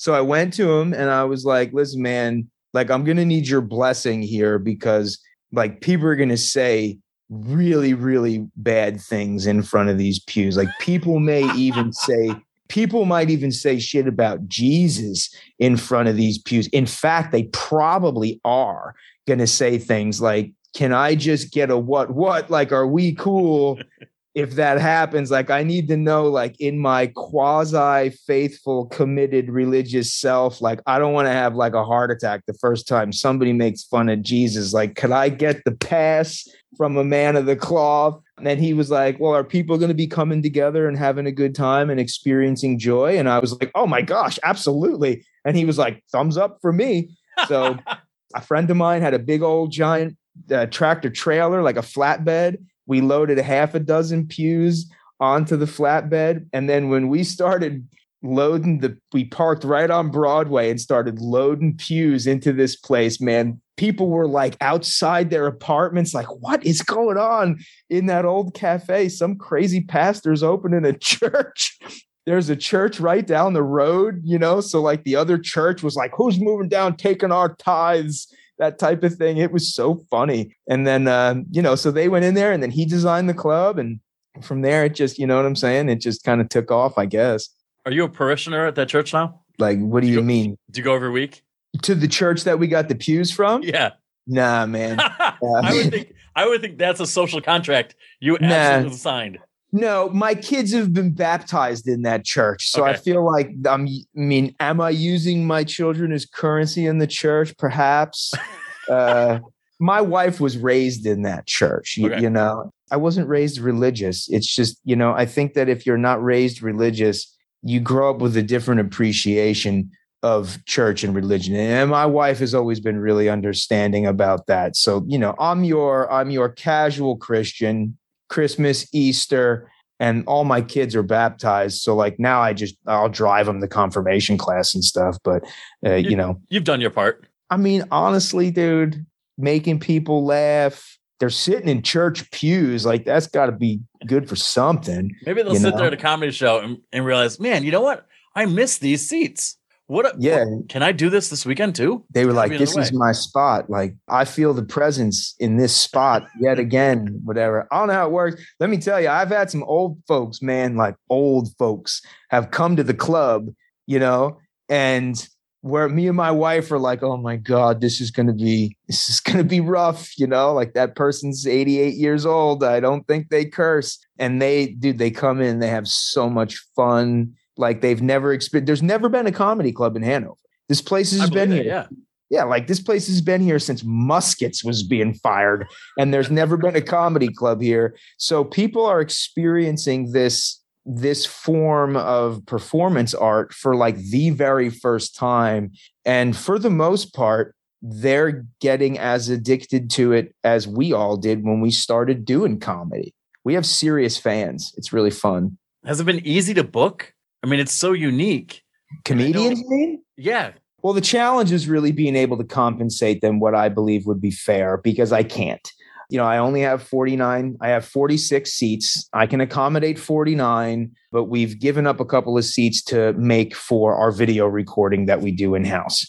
So I went to him and I was like, listen, man, like I'm gonna need your blessing here because like people are gonna say really, really bad things in front of these pews. Like people may even say, people might even say shit about Jesus in front of these pews. In fact, they probably are gonna say things like, can I just get a what what? Like, are we cool? if that happens, like I need to know, like in my quasi faithful, committed religious self, like I don't want to have like a heart attack the first time somebody makes fun of Jesus. Like, could I get the pass from a man of the cloth? And then he was like, Well, are people going to be coming together and having a good time and experiencing joy? And I was like, Oh my gosh, absolutely. And he was like, Thumbs up for me. So a friend of mine had a big old giant uh, tractor trailer, like a flatbed. We loaded half a dozen pews onto the flatbed. And then when we started loading the, we parked right on Broadway and started loading pews into this place, man. People were like outside their apartments, like, what is going on in that old cafe? Some crazy pastor's opening a church. There's a church right down the road, you know? So, like, the other church was like, who's moving down, taking our tithes? That type of thing. It was so funny. And then, um, you know, so they went in there and then he designed the club. And from there, it just, you know what I'm saying? It just kind of took off, I guess. Are you a parishioner at that church now? Like, what do you Sure. mean? Do you go every week? To the church that we got the pews from? Yeah. Nah, man. I would think I would think that's a social contract you Nah. signed. No, my kids have been baptized in that church. So I feel like I'm I mean, am I using my children as currency in the church? Perhaps. uh my wife was raised in that church. You, Okay. you know, I wasn't raised religious. It's just, you know, I think that if you're not raised religious, you grow up with a different appreciation of church and religion. And my wife has always been really understanding about that. So, you know, I'm your I'm your casual Christian, Christmas, Easter, and all my kids are baptized. So like now I just I'll drive them to confirmation class and stuff, but uh, you know, You've done your part. I mean, honestly, dude, making people laugh, they're sitting in church pews. Like that's got to be good for something. Maybe they'll sit know? there at a comedy show and, and realize, man, you know what? I miss these seats. What? a- Yeah. what- can I do this this weekend too? They were like, "This another is way." my spot. Like I feel the presence in this spot yet again. Whatever. I don't know how it works. Let me tell you, I've had some old folks, man, like old folks, have come to the club, you know, and where me and my wife are like, "Oh my god, this is gonna be this is gonna be rough," you know. Like that person's eighty eight years old. I don't think they curse, and they, dude, they come in, they have so much fun. Like they've never experienced. There's never been a comedy club in Hanover. This place I has been here. Yeah. Yeah, like this place has been here since muskets was being fired, and there's never been a comedy club here. So people are experiencing this this form of performance art for like the very first time, and for the most part, they're getting as addicted to it as we all did when we started doing comedy. We have serious fans. It's really fun. Has it been easy to book? I mean, it's so unique. Comedians, you mean? Yeah. Well, the challenge is really being able to compensate them what I believe would be fair because I can't. You know, I only have 49, I have 46 seats. I can accommodate 49, but we've given up a couple of seats to make for our video recording that we do in house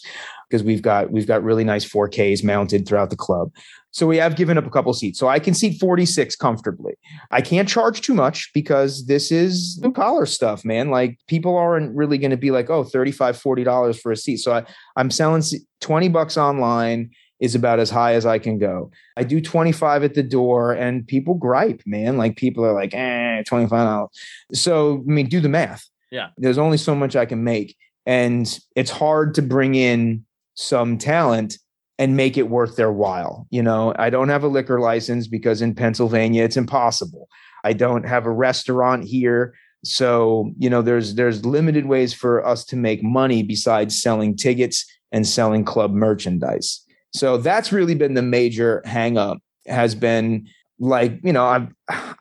because we've got we've got really nice 4Ks mounted throughout the club. So we have given up a couple seats. So I can seat 46 comfortably. I can't charge too much because this is blue collar stuff, man. Like people aren't really going to be like, oh, 35 $40 for a seat. So I, I'm selling 20 bucks online is about as high as I can go. I do 25 at the door and people gripe, man. Like people are like, eh, $25. So, I mean, do the math. Yeah. There's only so much I can make. And it's hard to bring in some talent and make it worth their while. You know, I don't have a liquor license because in Pennsylvania it's impossible. I don't have a restaurant here. So, you know, there's there's limited ways for us to make money besides selling tickets and selling club merchandise. So that's really been the major hang up has been like, you know, I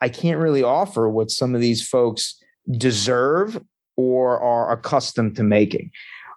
I can't really offer what some of these folks deserve or are accustomed to making.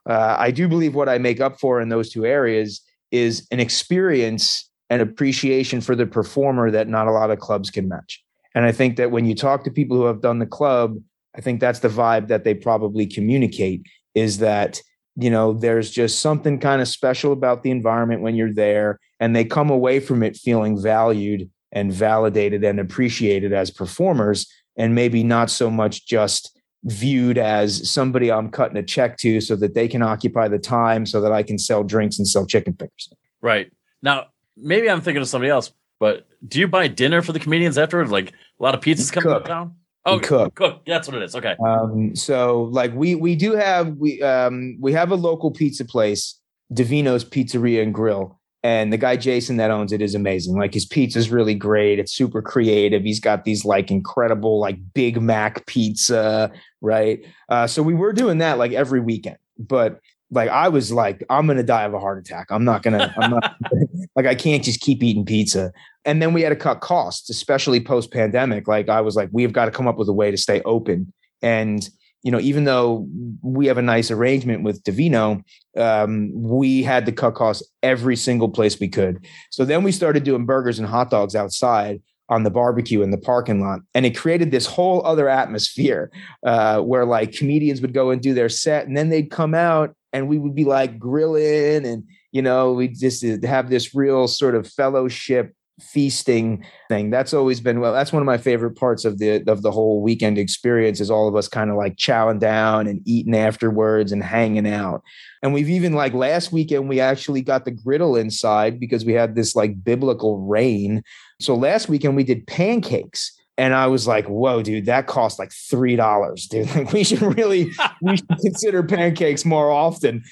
Uh, I do believe what I make up for in those two areas is an experience and appreciation for the performer that not a lot of clubs can match. And I think that when you talk to people who have done the club, I think that's the vibe that they probably communicate is that, you know, there's just something kind of special about the environment when you're there and they come away from it feeling valued and validated and appreciated as performers and maybe not so much just viewed as somebody I'm cutting a check to so that they can occupy the time so that I can sell drinks and sell chicken fingers. Right. Now, maybe I'm thinking of somebody else, but do you buy dinner for the comedians afterwards? Like a lot of pizzas coming Cook. to town? Oh, cook. Cook. That's what it is. Okay. Um, so like we we do have we um we have a local pizza place, Davino's Pizzeria and Grill. And the guy Jason that owns it is amazing. Like his pizza's really great. It's super creative. He's got these like incredible like Big Mac pizza, right? Uh, so we were doing that like every weekend. But like I was like, I'm gonna die of a heart attack. I'm not gonna. I'm not like I can't just keep eating pizza. And then we had to cut costs, especially post pandemic. Like I was like, we have got to come up with a way to stay open. And you know, even though we have a nice arrangement with Davino, um, we had to cut costs every single place we could. So then we started doing burgers and hot dogs outside on the barbecue in the parking lot, and it created this whole other atmosphere uh, where like comedians would go and do their set, and then they'd come out, and we would be like grilling, and you know, we just have this real sort of fellowship feasting thing that's always been well that's one of my favorite parts of the of the whole weekend experience is all of us kind of like chowing down and eating afterwards and hanging out and we've even like last weekend we actually got the griddle inside because we had this like biblical rain so last weekend we did pancakes and I was like, "Whoa, dude, that cost like three dollars, dude. Like, we should really, we should consider pancakes more often."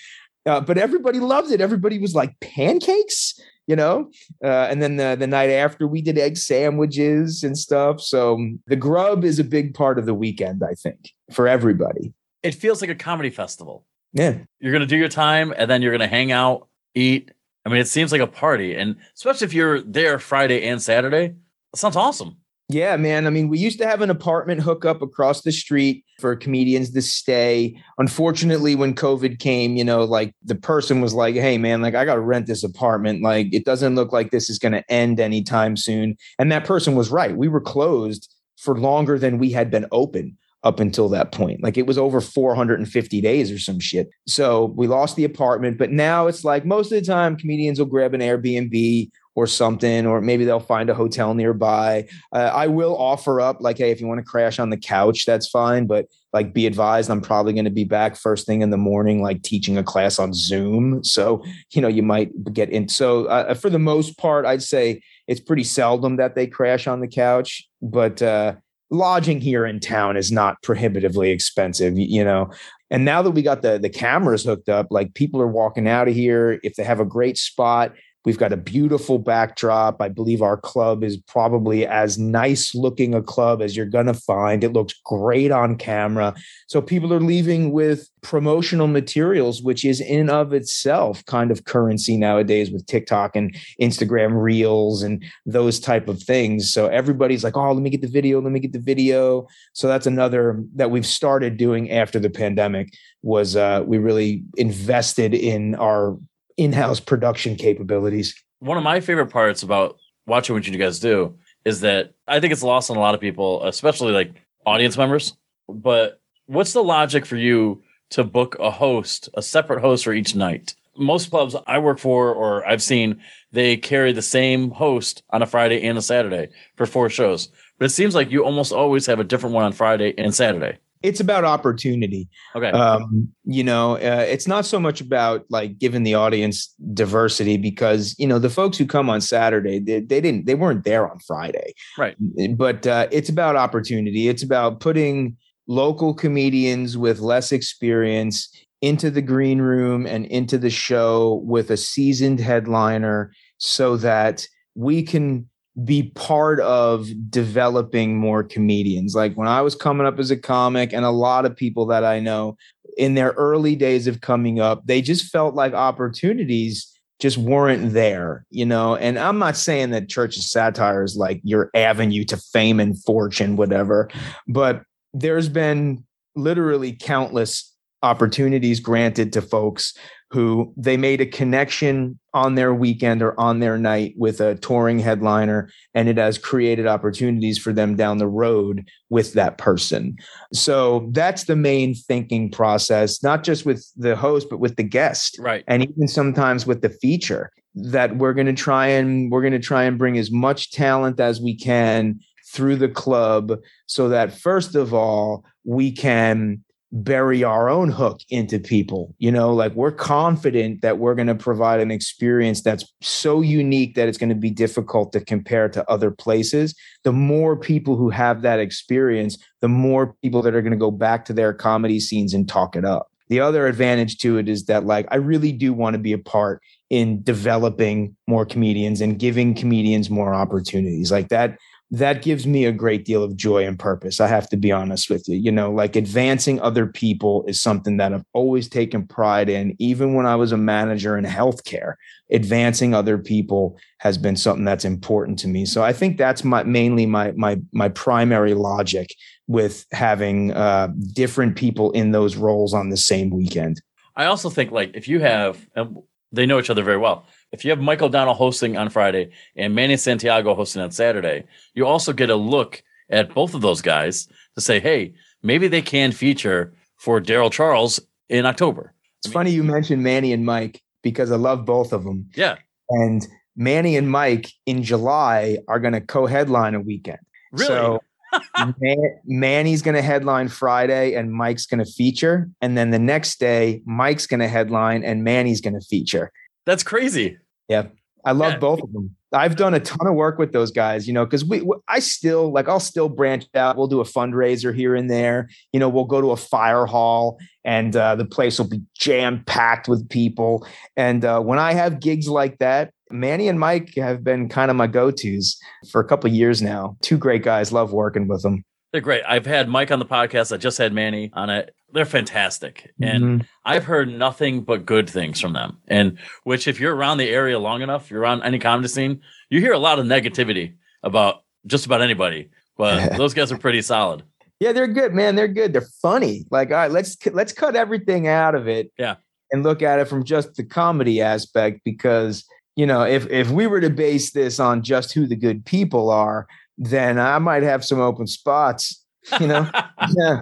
Uh, but everybody loved it. Everybody was like, "Pancakes," you know. Uh, and then the the night after, we did egg sandwiches and stuff. So um, the grub is a big part of the weekend, I think, for everybody. It feels like a comedy festival. Yeah, You're going to do your time and then you're going to hang out, eat. I mean, it seems like a party. And especially if you're there Friday and Saturday, sounds awesome. Yeah, man. I mean, we used to have an apartment hookup across the street for comedians to stay. Unfortunately, when COVID came, you know, like the person was like, hey, man, like I got to rent this apartment. Like it doesn't look like this is going to end anytime soon. And that person was right. We were closed for longer than we had been open up until that point. Like it was over 450 days or some shit. So we lost the apartment, but now it's like most of the time comedians will grab an Airbnb or something, or maybe they'll find a hotel nearby. Uh, I will offer up, like, hey, if you want to crash on the couch, that's fine. But like, be advised, I'm probably going to be back first thing in the morning, like teaching a class on Zoom. So, you know, you might get in. So, uh, for the most part, I'd say it's pretty seldom that they crash on the couch, but, uh, lodging here in town is not prohibitively expensive you know and now that we got the the cameras hooked up like people are walking out of here if they have a great spot We've got a beautiful backdrop. I believe our club is probably as nice looking a club as you're going to find. It looks great on camera. So people are leaving with promotional materials, which is in of itself kind of currency nowadays with TikTok and Instagram reels and those type of things. So everybody's like, oh, let me get the video, let me get the video. So that's another that we've started doing after the pandemic was uh, we really invested in our in-house production capabilities. One of my favorite parts about watching what you guys do is that I think it's lost on a lot of people, especially like audience members. But what's the logic for you to book a host, a separate host for each night? Most clubs I work for or I've seen, they carry the same host on a Friday and a Saturday for four shows. But it seems like you almost always have a different one on Friday and Saturday it's about opportunity. Okay. Um, you know, uh, it's not so much about like giving the audience diversity because you know the folks who come on Saturday they, they didn't they weren't there on Friday. Right. But uh, it's about opportunity. It's about putting local comedians with less experience into the green room and into the show with a seasoned headliner so that we can be part of developing more comedians. Like when I was coming up as a comic, and a lot of people that I know in their early days of coming up, they just felt like opportunities just weren't there, you know. And I'm not saying that Church of Satire is like your avenue to fame and fortune, whatever, but there's been literally countless opportunities granted to folks who they made a connection on their weekend or on their night with a touring headliner and it has created opportunities for them down the road with that person. So that's the main thinking process not just with the host but with the guest. Right. And even sometimes with the feature that we're going to try and we're going to try and bring as much talent as we can through the club so that first of all we can bury our own hook into people. You know, like we're confident that we're going to provide an experience that's so unique that it's going to be difficult to compare to other places. The more people who have that experience, the more people that are going to go back to their comedy scenes and talk it up. The other advantage to it is that, like, I really do want to be a part in developing more comedians and giving comedians more opportunities. Like that that gives me a great deal of joy and purpose. I have to be honest with you. You know, like advancing other people is something that I've always taken pride in. Even when I was a manager in healthcare, advancing other people has been something that's important to me. So I think that's my mainly my my my primary logic with having uh, different people in those roles on the same weekend. I also think like if you have, they know each other very well if you have Michael O'Donnell hosting on Friday and Manny Santiago hosting on Saturday, you also get a look at both of those guys to say, hey, maybe they can feature for Daryl Charles in October. It's I mean, funny you mentioned Manny and Mike because I love both of them. Yeah. And Manny and Mike in July are going to co-headline a weekend. Really? So Man- Manny's going to headline Friday and Mike's going to feature. And then the next day, Mike's going to headline and Manny's going to feature. That's crazy. Yeah. I love yeah. both of them. I've done a ton of work with those guys, you know, because we, I still like, I'll still branch out. We'll do a fundraiser here and there. You know, we'll go to a fire hall and uh, the place will be jam packed with people. And uh, when I have gigs like that, Manny and Mike have been kind of my go tos for a couple years now. Two great guys. Love working with them. They're great. I've had Mike on the podcast. I just had Manny on it. They're fantastic. And mm-hmm. I've heard nothing but good things from them. And which, if you're around the area long enough, you're around any comedy scene, you hear a lot of negativity about just about anybody. But those guys are pretty solid. Yeah, they're good, man. They're good. They're funny. Like, all right, let's let's cut everything out of it. Yeah. And look at it from just the comedy aspect because, you know, if if we were to base this on just who the good people are, then I might have some open spots, you know. yeah.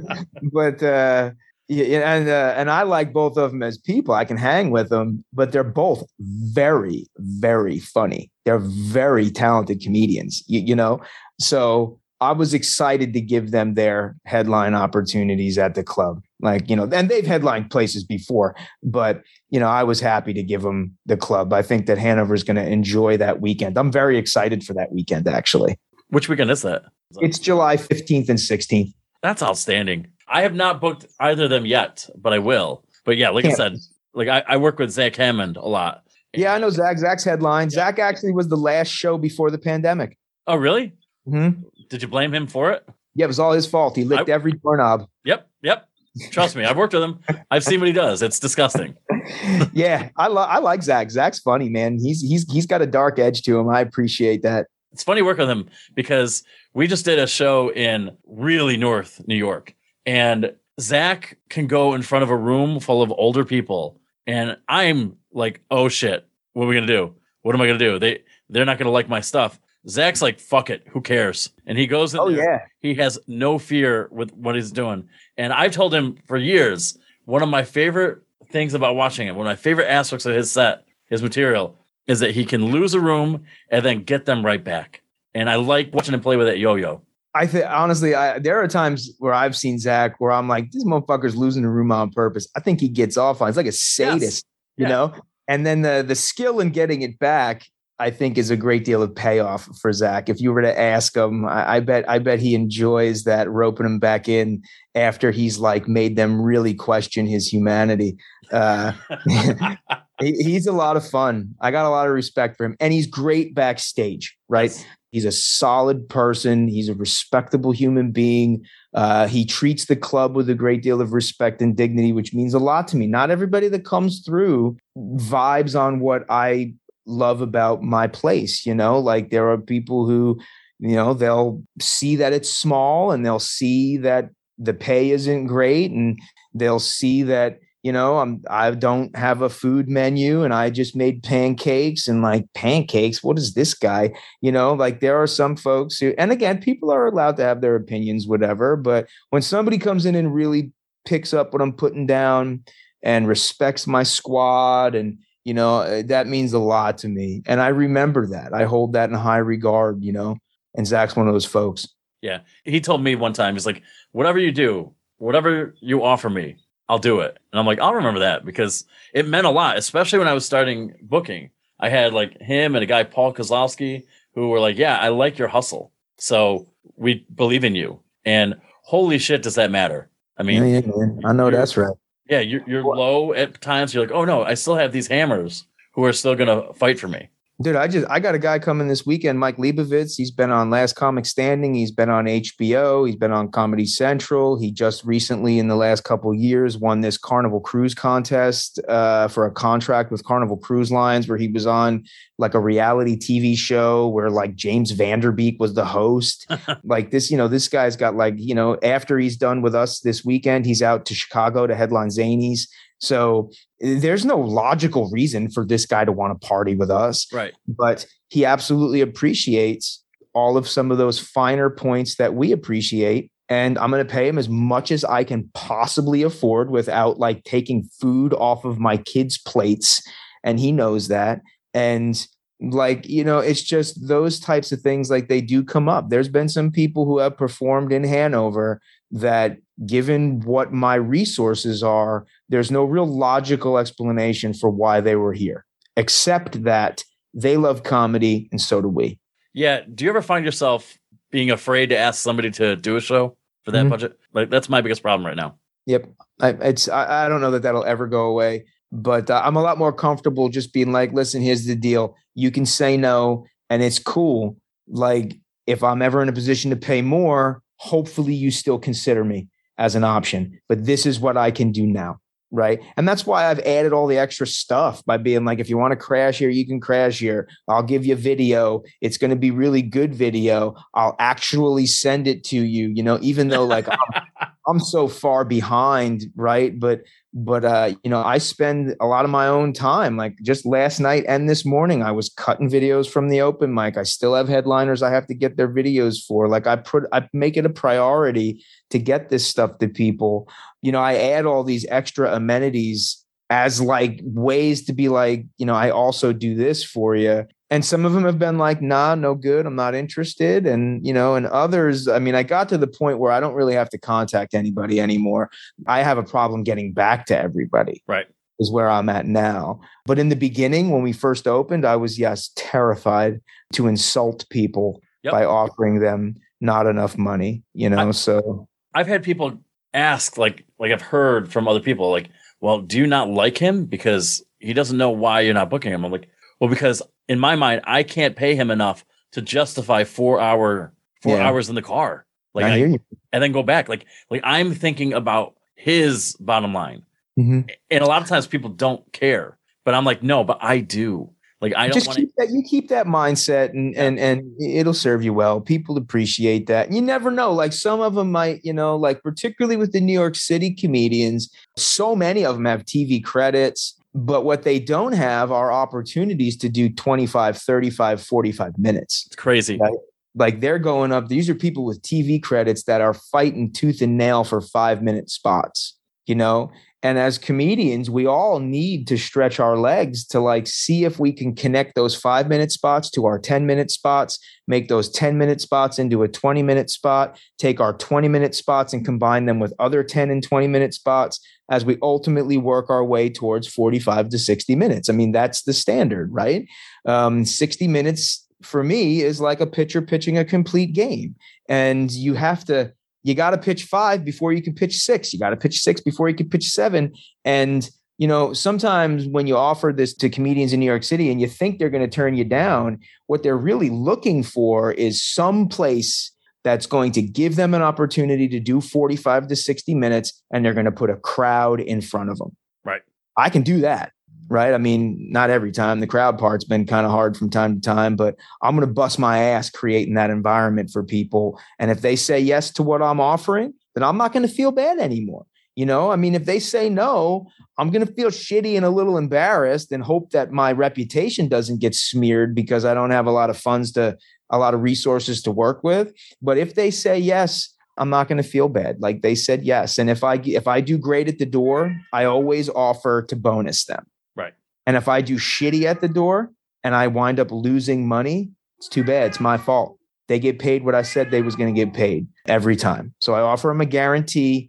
But uh yeah, and uh, and I like both of them as people. I can hang with them, but they're both very, very funny. They're very talented comedians. You, you know, so I was excited to give them their headline opportunities at the club. Like, you know, and they've headlined places before, but, you know, I was happy to give them the club. I think that Hanover is going to enjoy that weekend. I'm very excited for that weekend, actually. Which weekend is that? It's July 15th and 16th. That's outstanding. I have not booked either of them yet, but I will. But yeah, like I said, like I, I work with Zach Hammond a lot. Yeah, I know Zach. Zach's headline. Yeah. Zach actually was the last show before the pandemic. Oh, really? hmm Did you blame him for it? Yeah, it was all his fault. He licked I- every doorknob. Yep. Yep. Trust me, I've worked with him. I've seen what he does. It's disgusting. yeah, I, lo- I like Zach. Zach's funny, man. He's he's he's got a dark edge to him. I appreciate that. It's funny working with him because we just did a show in really North New York, and Zach can go in front of a room full of older people, and I'm like, "Oh shit, what are we gonna do? What am I gonna do? They they're not gonna like my stuff." Zach's like, "Fuck it, who cares?" And he goes in Oh there. yeah, He has no fear with what he's doing. And I've told him for years, one of my favorite things about watching him, one of my favorite aspects of his set, his material, is that he can lose a room and then get them right back. And I like watching him play with that yo-yo. I think honestly, I, there are times where I've seen Zach where I'm like, this motherfucker's losing the room on purpose. I think he gets off on. It. It's like a sadist, you Yeah. know. And then the the skill in getting it back, I think, is a great deal of payoff for Zach. If you were to ask him, I, I bet I bet he enjoys that roping him back in after he's like made them really question his humanity. Uh, he, he's a lot of fun. I got a lot of respect for him, and he's great backstage. Right? He's a solid person. He's a respectable human being. Uh, he treats the club with a great deal of respect and dignity, which means a lot to me. Not everybody that comes through vibes on what I love about my place. You know, like there are people who, you know, they'll see that it's small and they'll see that the pay isn't great and they'll see that you know i'm i don't have a food menu and i just made pancakes and like pancakes what is this guy you know like there are some folks who and again people are allowed to have their opinions whatever but when somebody comes in and really picks up what i'm putting down and respects my squad and you know uh, that means a lot to me and i remember that i hold that in high regard you know and zach's one of those folks Yeah. He told me one time, he's like, whatever you do, whatever you offer me, I'll do it. And I'm like, I'll remember that because it meant a lot, especially when I was starting booking. I had like him and a guy, Paul Kozlowski, who were like, yeah, I like your hustle. So we believe in you. And holy shit, does that matter? I mean, yeah, yeah, man. i know that's right yeah, you're, you're low at times. You're like, oh no, I still have these hammers who are still going to fight for me. Dude, I just I got a guy coming this weekend, Mike Leibovitz. He's been on Last Comic Standing. He's been on HBO. He's been on Comedy Central. He just recently, in the last couple years, won this Carnival Cruise contest uh, for a contract with Carnival Cruise Lines, where he was on like a reality TV show where like James Van Der Beek was the host. like this, you know, this guy's got like you know, after he's done with us this weekend, he's out to Chicago to headline Zanies. So there's no logical reason for this guy to want to party with us Right. but he absolutely appreciates all of some of those finer points that we appreciate and i'm going to pay him as much as i can possibly afford without like taking food off of my kids plates and he knows that and like you know it's just those types of things like they do come up there's been some people who have performed in hanover that given what my resources are there's no real logical explanation for why they were here except that they love comedy and so do we Yeah. Do you ever find yourself being afraid to ask somebody to do a show for that Mhm. budget? Like that's my biggest problem right now. Yep, I, it's I, I don't know that that'll ever go away, but uh, I'm a lot more comfortable just being like, listen, here's the deal. You can say no, and it's cool. Like if I'm ever in a position to pay more, hopefully you still consider me as an option. But this is what I can do now. right? And that's why I've added all the extra stuff by being like, if you want to crash here, you can crash here. I'll give you video. It's going to be really good video. I'll actually send it to you, you know, even though like I'm, I'm so far behind, right? But but uh, you know, I spend a lot of my own time. Like just last night and this morning, I was cutting videos from the open mic. I still have headliners I have to get their videos for. Like I put, I make it a priority to get this stuff to people. You know, I add all these extra amenities as like ways to be like, you know, I also do this for you and some of them have been like nah no good. I'm not interested. And you know and others i mean i got to the point where i don't really have to contact anybody anymore. I have a problem getting back to everybody right. is where i'm at now. But in the beginning when we first opened i was yes terrified to insult people yep. by offering them not enough money you know I, so i've had people ask like like i've heard from other people like well do you not like him? Because he doesn't know why you're not booking him. I'm like well because in my mind, I can't pay him enough to justify four hour four yeah. hours in the car. Like I, I and then go back. Like like I'm thinking about his bottom line. Mm-hmm. And a lot of times people don't care. But I'm like, no, but I do. Like I don't just wanna... keep that you keep that mindset and and and it'll serve you well. People appreciate that. You never know. Like some of them might, you know, like particularly with the New York City comedians, so many of them have TV credits but what they don't have are opportunities to do 25, 35, 45 minutes. It's crazy. Right? Like they're going up. These are people with TV credits that are fighting tooth and nail for five minute spots, you know? And as comedians, we all need to stretch our legs to like see if we can connect those five minute spots to our 10 minute spots, make those 10 minute spots into a 20 minute spot, take our 20 minute spots and combine them with other 10 and 20 minute spots as we ultimately work our way towards 45 to 60 minutes. I mean, that's the standard, right? Um, 60 minutes for me is like a pitcher pitching a complete game. And you have to, you got to pitch five before you can pitch six. You got to pitch six before you can pitch seven. And, you know, sometimes when you offer this to comedians in New York City and you think they're going to turn you down, what they're really looking for is some place that's going to give them an opportunity to do 45 to 60 minutes and they're going to put a crowd in front of them. Right. I can do that. Right. I mean, not every time. The crowd part's been kind of hard from time to time, but I'm going to bust my ass creating that environment for people. And if they say yes to what I'm offering, then I'm not going to feel bad anymore. You know, I mean, if they say no, I'm going to feel shitty and a little embarrassed and hope that my reputation doesn't get smeared because I don't have a lot of funds to a lot of resources to work with. But if they say yes, I'm not going to feel bad. Like they said yes, and if I if I do great at the door, I always offer to bonus them. And if I do shitty at the door and I wind up losing money, it's too bad. It's my fault. They get paid what I said they was going to get paid every time. So I offer them a guarantee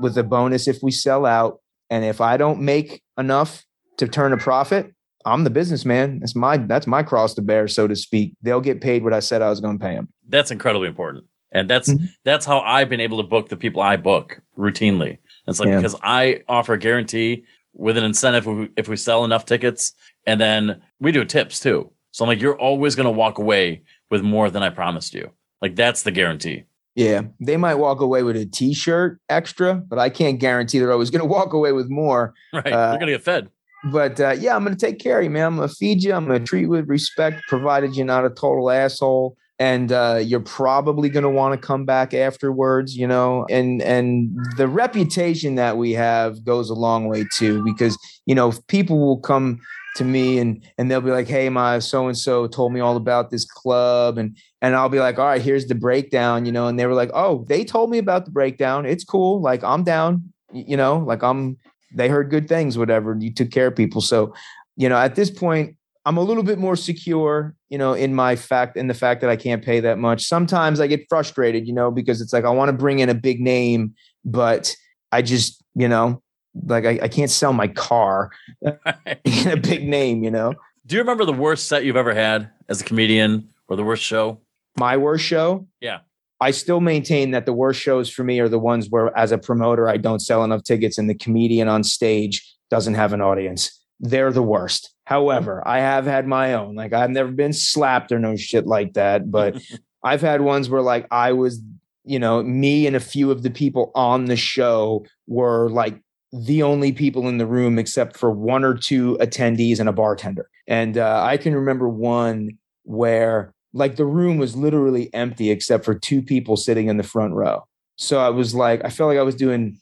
with a bonus if we sell out. And if I don't make enough to turn a profit, I'm the businessman. That's my that's my cross to bear, so to speak. They'll get paid what I said I was going to pay them. That's incredibly important, and that's mm-hmm. that's how I've been able to book the people I book routinely. It's like yeah. because I offer a guarantee with an incentive if we, if we sell enough tickets, and then we do tips too. So I'm like, you're always going to walk away with more than I promised you. Like that's the guarantee. Yeah, they might walk away with a T-shirt extra, but I can't guarantee they're always going to walk away with more. Right, uh, they're going to get fed but uh, yeah, I'm going to take care of you, man. I'm going to feed you. I'm going to treat you with respect, provided you're not a total asshole. And uh, you're probably going to want to come back afterwards, you know. And and the reputation that we have goes a long way too, because you know people will come to me and and they'll be like, "Hey, my so and so told me all about this club," and and I'll be like, "All right, here's the breakdown," you know. And they were like, "Oh, they told me about the breakdown. It's cool. Like I'm down." You know, like I'm they heard good things, whatever. You took care of people. So, you know, at this point, I'm a little bit more secure, you know, in my fact, in the fact that I can't pay that much. Sometimes I get frustrated, you know, because it's like I want to bring in a big name, but I just, you know, like I, I can't sell my car in a big name, you know. Do you remember the worst set you've ever had as a comedian or the worst show? My worst show? Yeah. I still maintain that the worst shows for me are the ones where, as a promoter, I don't sell enough tickets and the comedian on stage doesn't have an audience. They're the worst. However, I have had my own. Like, I've never been slapped or no shit like that, but I've had ones where, like, I was, you know, me and a few of the people on the show were like the only people in the room except for one or two attendees and a bartender. And uh, I can remember one where like the room was literally empty except for two people sitting in the front row. So I was like, I felt like I was doing,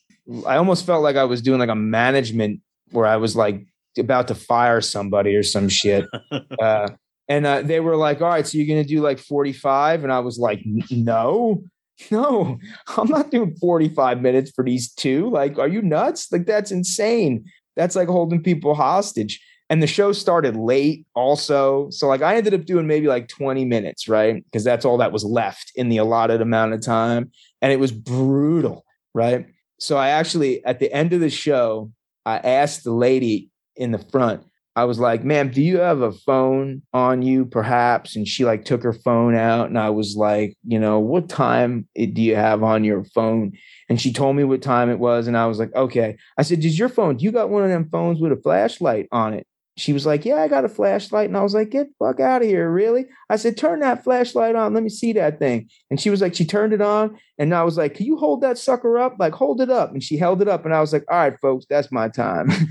I almost felt like I was doing like a management where I was like about to fire somebody or some shit. uh, and uh, they were like, all right, so you're going to do like 45. And I was like, no, no, I'm not doing 45 minutes for these two. Like, are you nuts? Like, that's insane. That's like holding people hostage. And the show started late also. So, like, I ended up doing maybe like 20 minutes, right? Because that's all that was left in the allotted amount of time. And it was brutal, right? So, I actually, at the end of the show, I asked the lady in the front, I was like, ma'am, do you have a phone on you perhaps? And she like took her phone out and I was like, you know, what time do you have on your phone? And she told me what time it was. And I was like, okay. I said, does your phone, do you got one of them phones with a flashlight on it? She was like, yeah, I got a flashlight. And I was like, get fuck out of here. Really? I said, turn that flashlight on. Let me see that thing. And she was like, she turned it on. And I was like, can you hold that sucker up? Like, hold it up. And she held it up. And I was like, all right, folks, that's my time.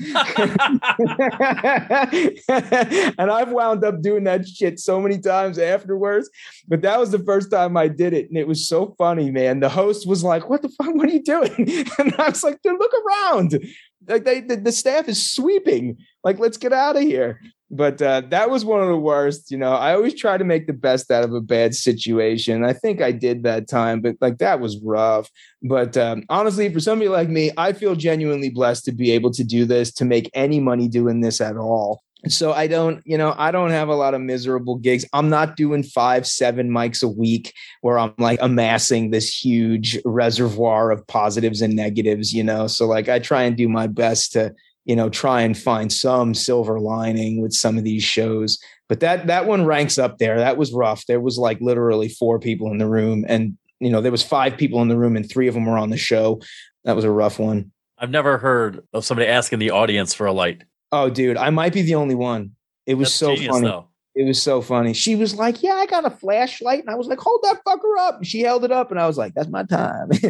and I've wound up doing that shit so many times afterwards. But that was the first time I did it. And it was so funny, man. The host was like, what the fuck? What are you doing? And I was like, dude, look around. Like they, the, the staff is sweeping. Like, let's get out of here but uh, that was one of the worst. You know, I always try to make the best out of a bad situation. I think I did that time, but like that was rough. But um, honestly, for somebody like me, I feel genuinely blessed to be able to do this, to make any money doing this at all. So I don't, you know, I don't have a lot of miserable gigs. I'm not doing five, seven mics a week where I'm like amassing this huge reservoir of positives and negatives, you know. So like I try and do my best to you know try and find some silver lining with some of these shows. But that that one ranks up there. That was rough. There was like literally four people in the room and you know there was five people in the room and three of them were on the show. That was a rough one. I've never heard of somebody asking the audience for a light. Oh dude i might be the only one. It was That's so genius, funny. though. It was so funny. She was like, "Yeah, I got a flashlight," and I was like, "Hold that fucker up!" And she held it up, and I was like, "That's my time."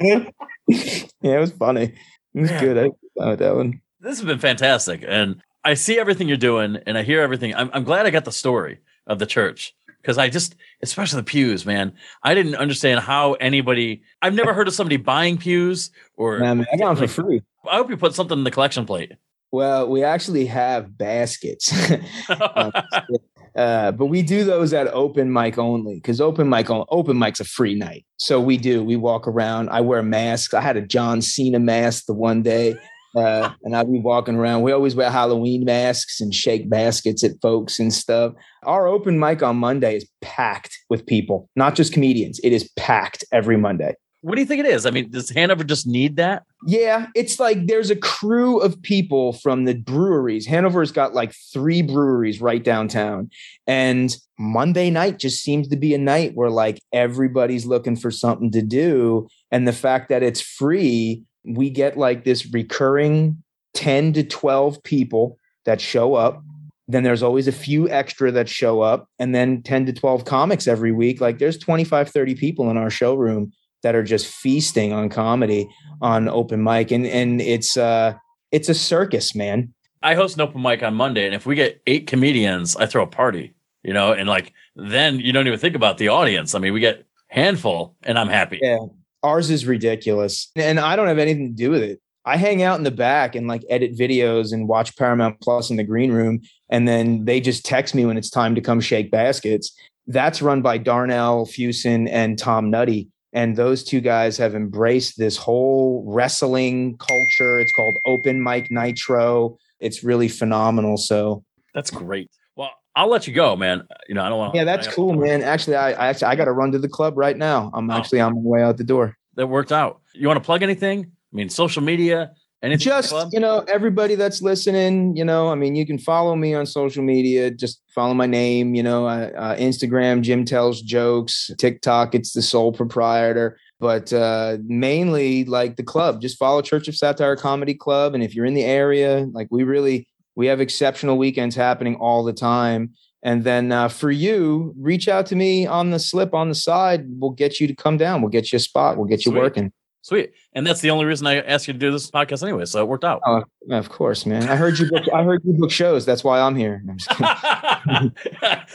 yeah, it was funny. It was good. I that one. This has been fantastic, and I see everything you're doing, and I hear everything. I'm, I'm glad I got the story of the church because I just, especially the pews, man. I didn't understand how anybody. I've never heard of somebody buying pews or. man, I got them for free. I hope you put something in the collection plate. Well, we actually have baskets. um, uh, but we do those at open mic only because open mic open mic's a free night. So we do. We walk around. I wear masks. I had a John Cena mask the one day, uh, and I'll be walking around. We always wear Halloween masks and shake baskets at folks and stuff. Our open mic on Monday is packed with people, not just comedians. It is packed every Monday. What do you think it is? I mean, does Hanover just need that? Yeah, it's like there's a crew of people from the breweries. Hanover's got like three breweries right downtown. And Monday night just seems to be a night where like everybody's looking for something to do. And the fact that it's free, we get like this recurring 10 to 12 people that show up. Then there's always a few extra that show up, and then 10 to 12 comics every week. Like there's 25, 30 people in our showroom that are just feasting on comedy on open mic. And and it's uh it's a circus man. I host an open mic on monday and if we get eight comedians i throw a party you know? And like then you don't even think about the audience. I mean we get handful and i'm happy. Yeah. Ours is ridiculous. And i don't have anything to do with it. I hang out in the back and like edit videos and watch paramount plus in the green room and then they just text me when it's time to come shake baskets. That's run by darnell fusen and tom nutty and those two guys have embraced this whole wrestling culture. It's called Open Mic Nitro. It's really phenomenal. So that's great. Well, I'll let you go, man. You know, I don't want. Yeah, that's cool, man. Actually, I, I actually I got to run to the club right now. I'm oh. actually on my way out the door. That worked out. You want to plug anything? I mean, social media, Anything just you know everybody that's listening you know i mean you can follow me on social media. Just follow my name you know uh, uh, instagram jim tells jokes tiktok it's the sole proprietor. But uh, mainly like the club. Just follow church of satire comedy club. And if you're in the area like we really we have exceptional weekends happening all the time. And then uh, for you reach out to me on the slip on the side. We'll get you to come down. We'll get you a spot. We'll get you working Sweet. And that's the only reason I asked you to do this podcast anyway. So it worked out. Oh, of course, man. I heard you. Book, I heard you book shows. That's why I'm here. I'm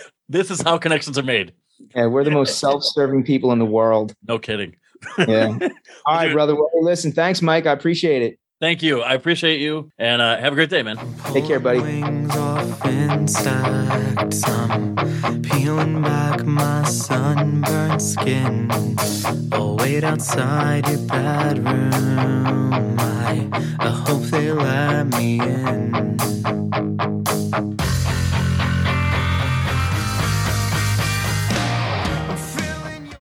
this is how connections are made. yeah, we're the most self-serving people in the world. No kidding. Yeah. All right, brother. Well, listen, thanks, Mike. I appreciate it. Thank you. I appreciate you. And uh, have a great day, man. Take care, buddy. Wings off and stacked some, peeling back my sunburned skin. Oh, wait outside your bedroom. I, I hope they let me in.